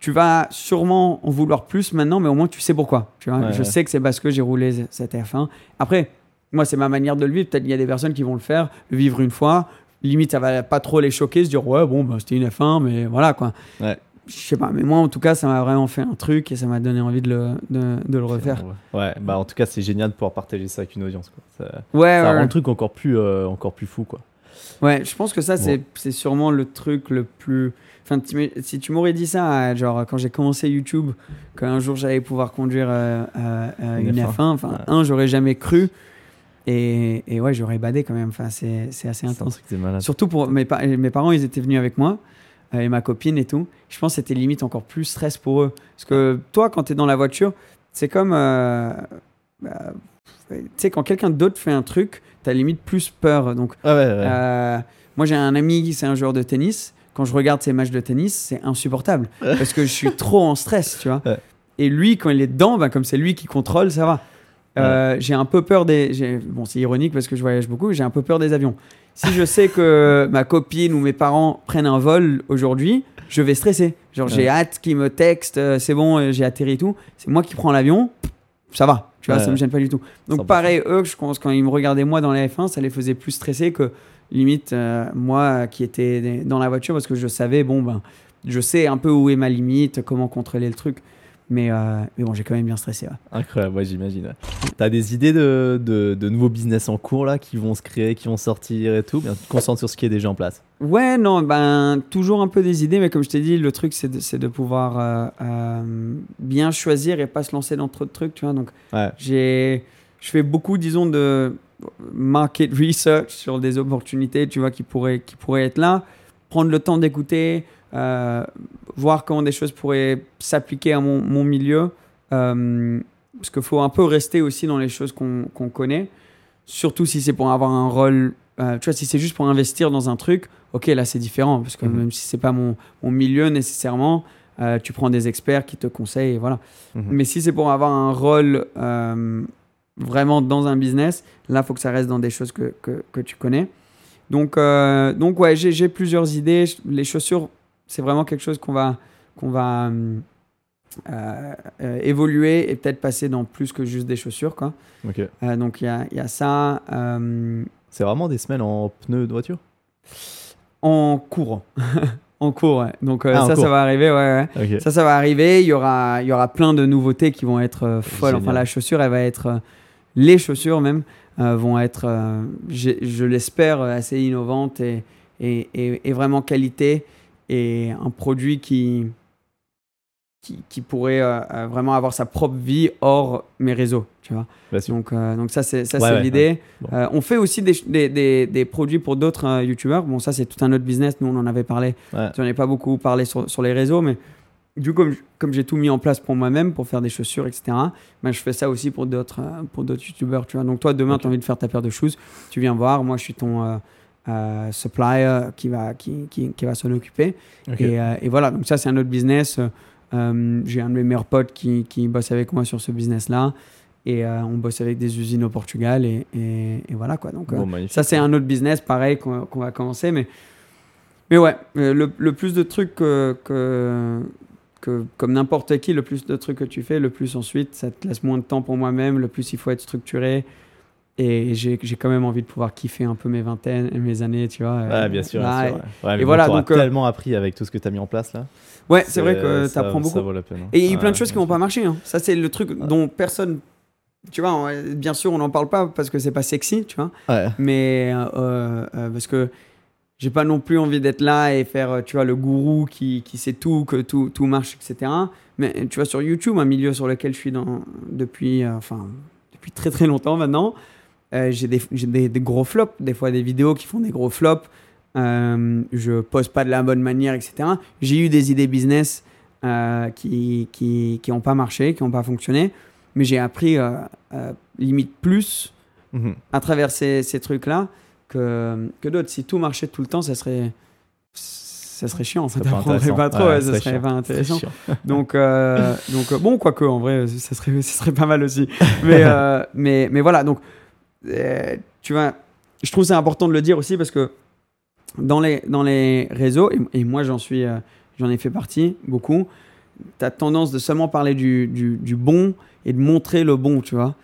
Speaker 2: tu vas sûrement en vouloir plus maintenant, mais au moins tu sais pourquoi. Tu vois je sais que c'est parce que j'ai roulé cette F1. Après, moi, c'est ma manière de le vivre. Peut-être qu'il y a des personnes qui vont le faire, le vivre une fois. Limite, ça va pas trop les choquer, se dire, ouais, bon, bah, c'était une F1, mais voilà, quoi. Ouais je sais pas, mais moi en tout cas, ça m'a vraiment fait un truc et ça m'a donné envie de le, de, de le refaire.
Speaker 1: Ouais, bah en tout cas, c'est génial de pouvoir partager ça avec une audience. Quoi. Ça, ouais, ça rend le truc encore plus, euh, encore plus fou. Quoi.
Speaker 2: Ouais, je pense que ça, c'est, c'est sûrement le truc le plus. Enfin, si tu m'aurais dit ça, genre quand j'ai commencé YouTube, qu'un jour j'allais pouvoir conduire euh, euh, une, F1, enfin, un, j'aurais jamais cru. Et, et ouais, j'aurais badé quand même. Enfin, c'est, assez intense. Surtout pour mes, mes parents, ils étaient venus avec moi. Euh, et ma copine et tout. Je pense que c'était limite encore plus stress pour eux. Parce que toi, quand tu es dans la voiture, c'est comme. euh, bah, tu sais, quand quelqu'un d'autre fait un truc, tu as limite plus peur. Donc,
Speaker 1: Ah ouais, ouais.
Speaker 2: euh, moi, j'ai un ami qui c'est un joueur de tennis. Quand je regarde ses matchs de tennis, c'est insupportable parce que je suis trop en stress, tu vois.
Speaker 1: Ouais.
Speaker 2: Et lui, quand il est dedans, ben, comme c'est lui qui contrôle, ça va. Euh, J'ai un peu peur des. Bon, c'est ironique parce que je voyage beaucoup. J'ai un peu peur des avions. Si je sais que ma copine ou mes parents prennent un vol aujourd'hui, je vais stresser. Genre, j'ai hâte qu'ils me textent, euh, c'est bon, euh, j'ai atterri et tout. C'est moi qui prends l'avion, ça va. Tu vois,
Speaker 1: Ouais.
Speaker 2: ça me gêne pas du tout. Donc,
Speaker 1: 100%.
Speaker 2: pareil, eux, je pense, quand ils me regardaient moi dans les F1, ça les faisait plus stresser que limite euh, moi qui étais dans la voiture parce que je savais, bon, ben, je sais un peu où est ma limite, comment contrôler le truc. Mais, euh, mais bon, j'ai quand même bien stressé. ouais.
Speaker 1: Incroyable, ouais, j'imagine. T'as des idées de, de, de nouveaux business en cours là qui vont se créer, qui vont sortir et tout? Bien, tu te concentres sur ce qui est déjà en place.
Speaker 2: Ouais, non, ben, toujours un peu des idées, mais comme je t'ai dit, le truc, c'est de, pouvoir euh, euh, bien choisir et pas se lancer dans trop de trucs, tu vois. Donc,
Speaker 1: Ouais.
Speaker 2: j'ai, je fais beaucoup, disons, de market research sur des opportunités, tu vois, qui pourraient, qui pourraient être là. Prendre le temps d'écouter, euh, voir comment des choses pourraient s'appliquer à mon, mon milieu. Euh, parce qu'il faut un peu rester aussi dans les choses qu'on connaît. Surtout si c'est pour avoir un rôle. euh, tu vois, si c'est juste pour investir dans un truc, ok, là c'est différent. Parce que
Speaker 1: Mhm.
Speaker 2: même si c'est pas mon, mon milieu nécessairement, tu prends des experts qui te conseillent et voilà.
Speaker 1: Mhm.
Speaker 2: Mais si c'est pour avoir un rôle vraiment dans un business, là, il faut que ça reste dans des choses que, que, que tu connais. Donc, euh, donc ouais, j'ai plusieurs idées. Les chaussures, c'est vraiment quelque chose qu'on va, qu'on va euh, euh, évoluer et peut-être passer dans plus que juste des chaussures. Quoi. Euh, donc, il y a, y a ça. euh,
Speaker 1: C'est vraiment des semelles en pneus de voiture?
Speaker 2: En cours. [LAUGHS] en cours, ouais. Donc, euh,
Speaker 1: Ah,
Speaker 2: ça,
Speaker 1: cours.
Speaker 2: ça va arriver, ouais. Ça, ça va arriver. Il y aura, il y aura plein de nouveautés qui vont être euh, folles. Enfin, la chaussure, elle va être. euh, les chaussures, même, euh, vont être, euh, je l'espère, euh, assez innovantes et, et, et- et vraiment qualité. Et un produit qui, qui, qui pourrait euh, euh, vraiment avoir sa propre vie hors mes réseaux. Tu vois donc, euh, donc ça, c'est ça,
Speaker 1: Ouais,
Speaker 2: c'est
Speaker 1: ouais,
Speaker 2: l'idée.
Speaker 1: Bon.
Speaker 2: Euh, on fait aussi des, des, des, des produits pour d'autres youtubeurs. Bon, ça, c'est tout un autre business. Nous, on en avait parlé. J'en ai pas beaucoup parlé sur, sur les réseaux, mais du coup, comme, comme j'ai tout mis en place pour moi-même, pour faire des chaussures, etc., ben, je fais ça aussi pour d'autres pour d'autres youtubeurs. Tu vois. Donc, toi, demain,
Speaker 1: Ok.
Speaker 2: tu as envie de faire ta paire de shoes, tu viens voir. Moi, je suis ton euh, euh, supplier qui va, qui, qui, qui va s'en occuper. Et, euh, et voilà, donc ça, c'est un autre business. Euh, j'ai un de mes meilleurs potes qui, qui bosse avec moi sur ce business-là. Et euh, on bosse avec des usines au Portugal. Et, et, et voilà, quoi. Donc,
Speaker 1: Bon,
Speaker 2: ça, c'est un autre business, pareil, qu'on va commencer. Mais, mais ouais, le, le plus de trucs que, que, que- comme n'importe qui, le plus de trucs que tu fais, le plus ensuite, ça te laisse moins de temps pour moi-même, le plus il faut être structuré. Et j'ai quand même envie de pouvoir kiffer un peu mes vingtaines, mes années, tu vois.
Speaker 1: Ouais,
Speaker 2: euh,
Speaker 1: bien sûr.
Speaker 2: là,
Speaker 1: bien sûr, ouais. Ouais,
Speaker 2: et voilà, donc, euh,
Speaker 1: tellement appris avec tout ce que tu as mis en place là.
Speaker 2: Ouais, c'est vrai que tu
Speaker 1: ça-
Speaker 2: apprends
Speaker 1: Ça
Speaker 2: beaucoup.
Speaker 1: vaut la peine. hein.
Speaker 2: Et il y a eu plein de choses qui n'ont pas marché. hein. Ça, c'est le truc dont personne. Tu vois, on- bien sûr, on n'en parle pas parce que c'est pas sexy, tu vois.
Speaker 1: Ouais.
Speaker 2: Mais euh, euh, parce que j'ai pas non plus envie d'être là et faire, tu vois, le gourou qui, qui sait tout, que tout, tout marche, etc. Mais tu vois, sur YouTube, un milieu sur lequel je suis dans, depuis, euh, enfin, depuis très très longtemps maintenant, euh, j'ai des, des, des gros flops, des fois des vidéos qui font des gros flops. Euh, je pose pas de la bonne manière, etc. J'ai eu des idées business euh, qui qui qui ont pas marché, qui ont pas fonctionné, mais j'ai appris euh, euh, limite plus
Speaker 1: Mhm.
Speaker 2: à travers ces, ces trucs-là que, que d'autres. Si tout marchait tout le temps, ça serait, ça serait chiant. Ça
Speaker 1: pas
Speaker 2: t'apprendrait pas trop,
Speaker 1: Ouais,
Speaker 2: ça serait
Speaker 1: chiant.
Speaker 2: pas intéressant. [LAUGHS] [LAUGHS] Donc, donc bon, quoique, en vrai, ça serait, ça serait pas mal aussi. Mais, [LAUGHS] mais, mais voilà, donc, euh, tu vois, je trouve c'est important de le dire aussi parce que dans les, dans les réseaux, et, et moi j'en suis, euh, j'en ai fait partie beaucoup, tu as tendance de seulement parler du, du, du bon et de montrer le bon, tu vois.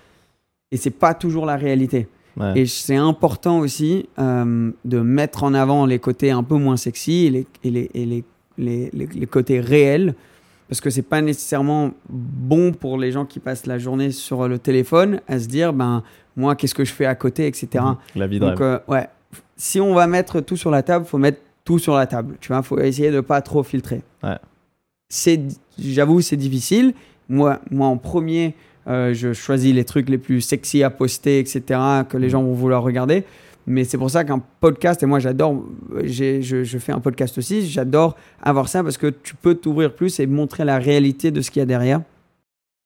Speaker 2: Et c'est pas toujours la réalité.
Speaker 1: Ouais.
Speaker 2: Et c'est important aussi euh, de mettre en avant les côtés un peu moins sexy et les, et les, et les, les, les- les côtés réels. Parce que c'est pas nécessairement bon pour les gens qui passent la journée sur le téléphone à se dire, ben, moi, qu'est-ce que je fais à côté, etc.
Speaker 1: Mhm. La vie de
Speaker 2: Donc,
Speaker 1: rêve.
Speaker 2: euh, ouais, si on va mettre tout sur la table, faut mettre tout sur la table. Tu vois, faut essayer de pas trop filtrer.
Speaker 1: Ouais.
Speaker 2: C'est, j'avoue, c'est difficile. Moi, moi, en premier, euh, je choisis les trucs les plus sexy à poster, etc., que les
Speaker 1: Mhm.
Speaker 2: gens vont vouloir regarder. Mais c'est pour ça qu'un podcast, et moi j'adore, je, je fais un podcast aussi, j'adore avoir ça parce que tu peux t'ouvrir plus et montrer la réalité de ce qu'il y a derrière.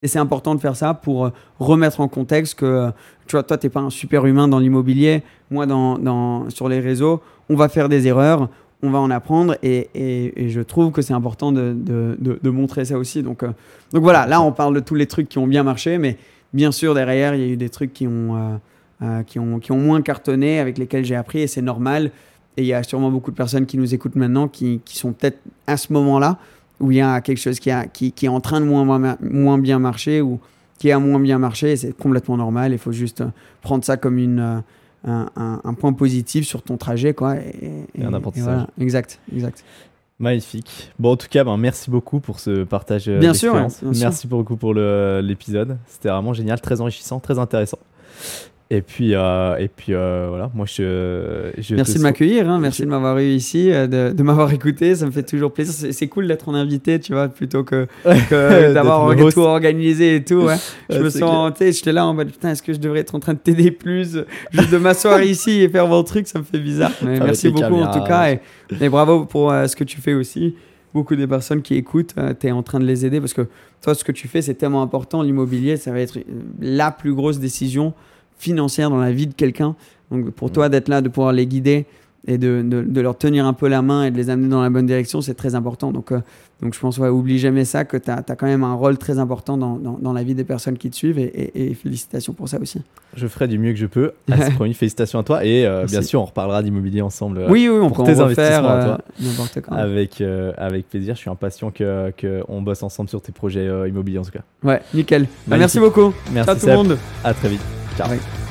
Speaker 2: Et c'est important de faire ça pour euh, remettre en contexte que, euh, tu vois, toi, tu n'es pas un super humain dans l'immobilier, moi, dans, sur les réseaux, on va faire des erreurs, on va en apprendre, et, je trouve que c'est important de, montrer ça aussi. Donc, euh, donc voilà, là, on parle de tous les trucs qui ont bien marché, mais bien sûr, derrière, il y a eu des trucs qui ont, qui ont, moins cartonné, avec lesquels j'ai appris, et c'est normal. Et il y a sûrement beaucoup de personnes qui nous écoutent maintenant qui sont peut-être à ce moment-là où il y a quelque chose qui, a, qui, qui est en train de moins, moins, bien marcher ou qui a moins bien marché. C'est complètement normal. Il faut juste prendre ça comme une, euh, un, un- un point positif sur ton trajet. Quoi, et,
Speaker 1: Et un apprentissage.
Speaker 2: voilà. Exact, exact.
Speaker 1: Magnifique. Bon, en tout cas, ben, merci beaucoup pour ce partage euh,
Speaker 2: Bien sûr,
Speaker 1: d'expérience.
Speaker 2: ouais, bien sûr.
Speaker 1: Merci beaucoup pour l'épisode. C'était vraiment génial, très enrichissant, très intéressant. Et puis, euh, et puis euh, voilà, moi je. je
Speaker 2: Merci de m'accueillir, hein, merci de m'avoir eu ici, euh, de, de m'avoir écouté, ça me fait toujours plaisir. C'est- cool d'être en invité, tu vois, plutôt que, que [LAUGHS] d'avoir tout organisé et tout. Ouais. [LAUGHS] Je me sens, tu sais, j'étais là en mode putain, est-ce que je devrais être en train de t'aider plus Juste de m'asseoir [LAUGHS] ici et faire mon truc, ça me fait bizarre. Mais merci beaucoup en tout cas et, et bravo pour euh, ce que tu fais aussi. Beaucoup des personnes qui écoutent, tu es en train de les aider parce que toi, ce que tu fais, c'est tellement important. L'immobilier, ça va être euh, la plus grosse décision financière dans la vie de quelqu'un. Donc pour toi d'être là, de pouvoir les guider et de, de- de leur tenir un peu la main et de les amener dans la bonne direction, c'est très important. Donc, euh, donc je pense, ouais, oublie jamais ça, que tu as, quand même un rôle très important dans, dans- dans la vie des personnes qui te suivent et, et- et félicitations pour ça aussi.
Speaker 1: Je ferai du mieux que je peux. [LAUGHS] C'est promis, félicitations à toi. Et euh, bien sûr, on reparlera d'immobilier ensemble. euh,
Speaker 2: oui, oui, on
Speaker 1: pour
Speaker 2: peut
Speaker 1: tes
Speaker 2: en
Speaker 1: investissements à toi.
Speaker 2: quand.
Speaker 1: Avec, avec plaisir. Je suis impatient qu'on que bosse ensemble sur tes projets immobiliers en tout cas.
Speaker 2: Ouais, nickel. Bah, merci beaucoup.
Speaker 1: Merci
Speaker 2: Ciao tout le monde.
Speaker 1: À très vite. Ciao.
Speaker 2: Ouais.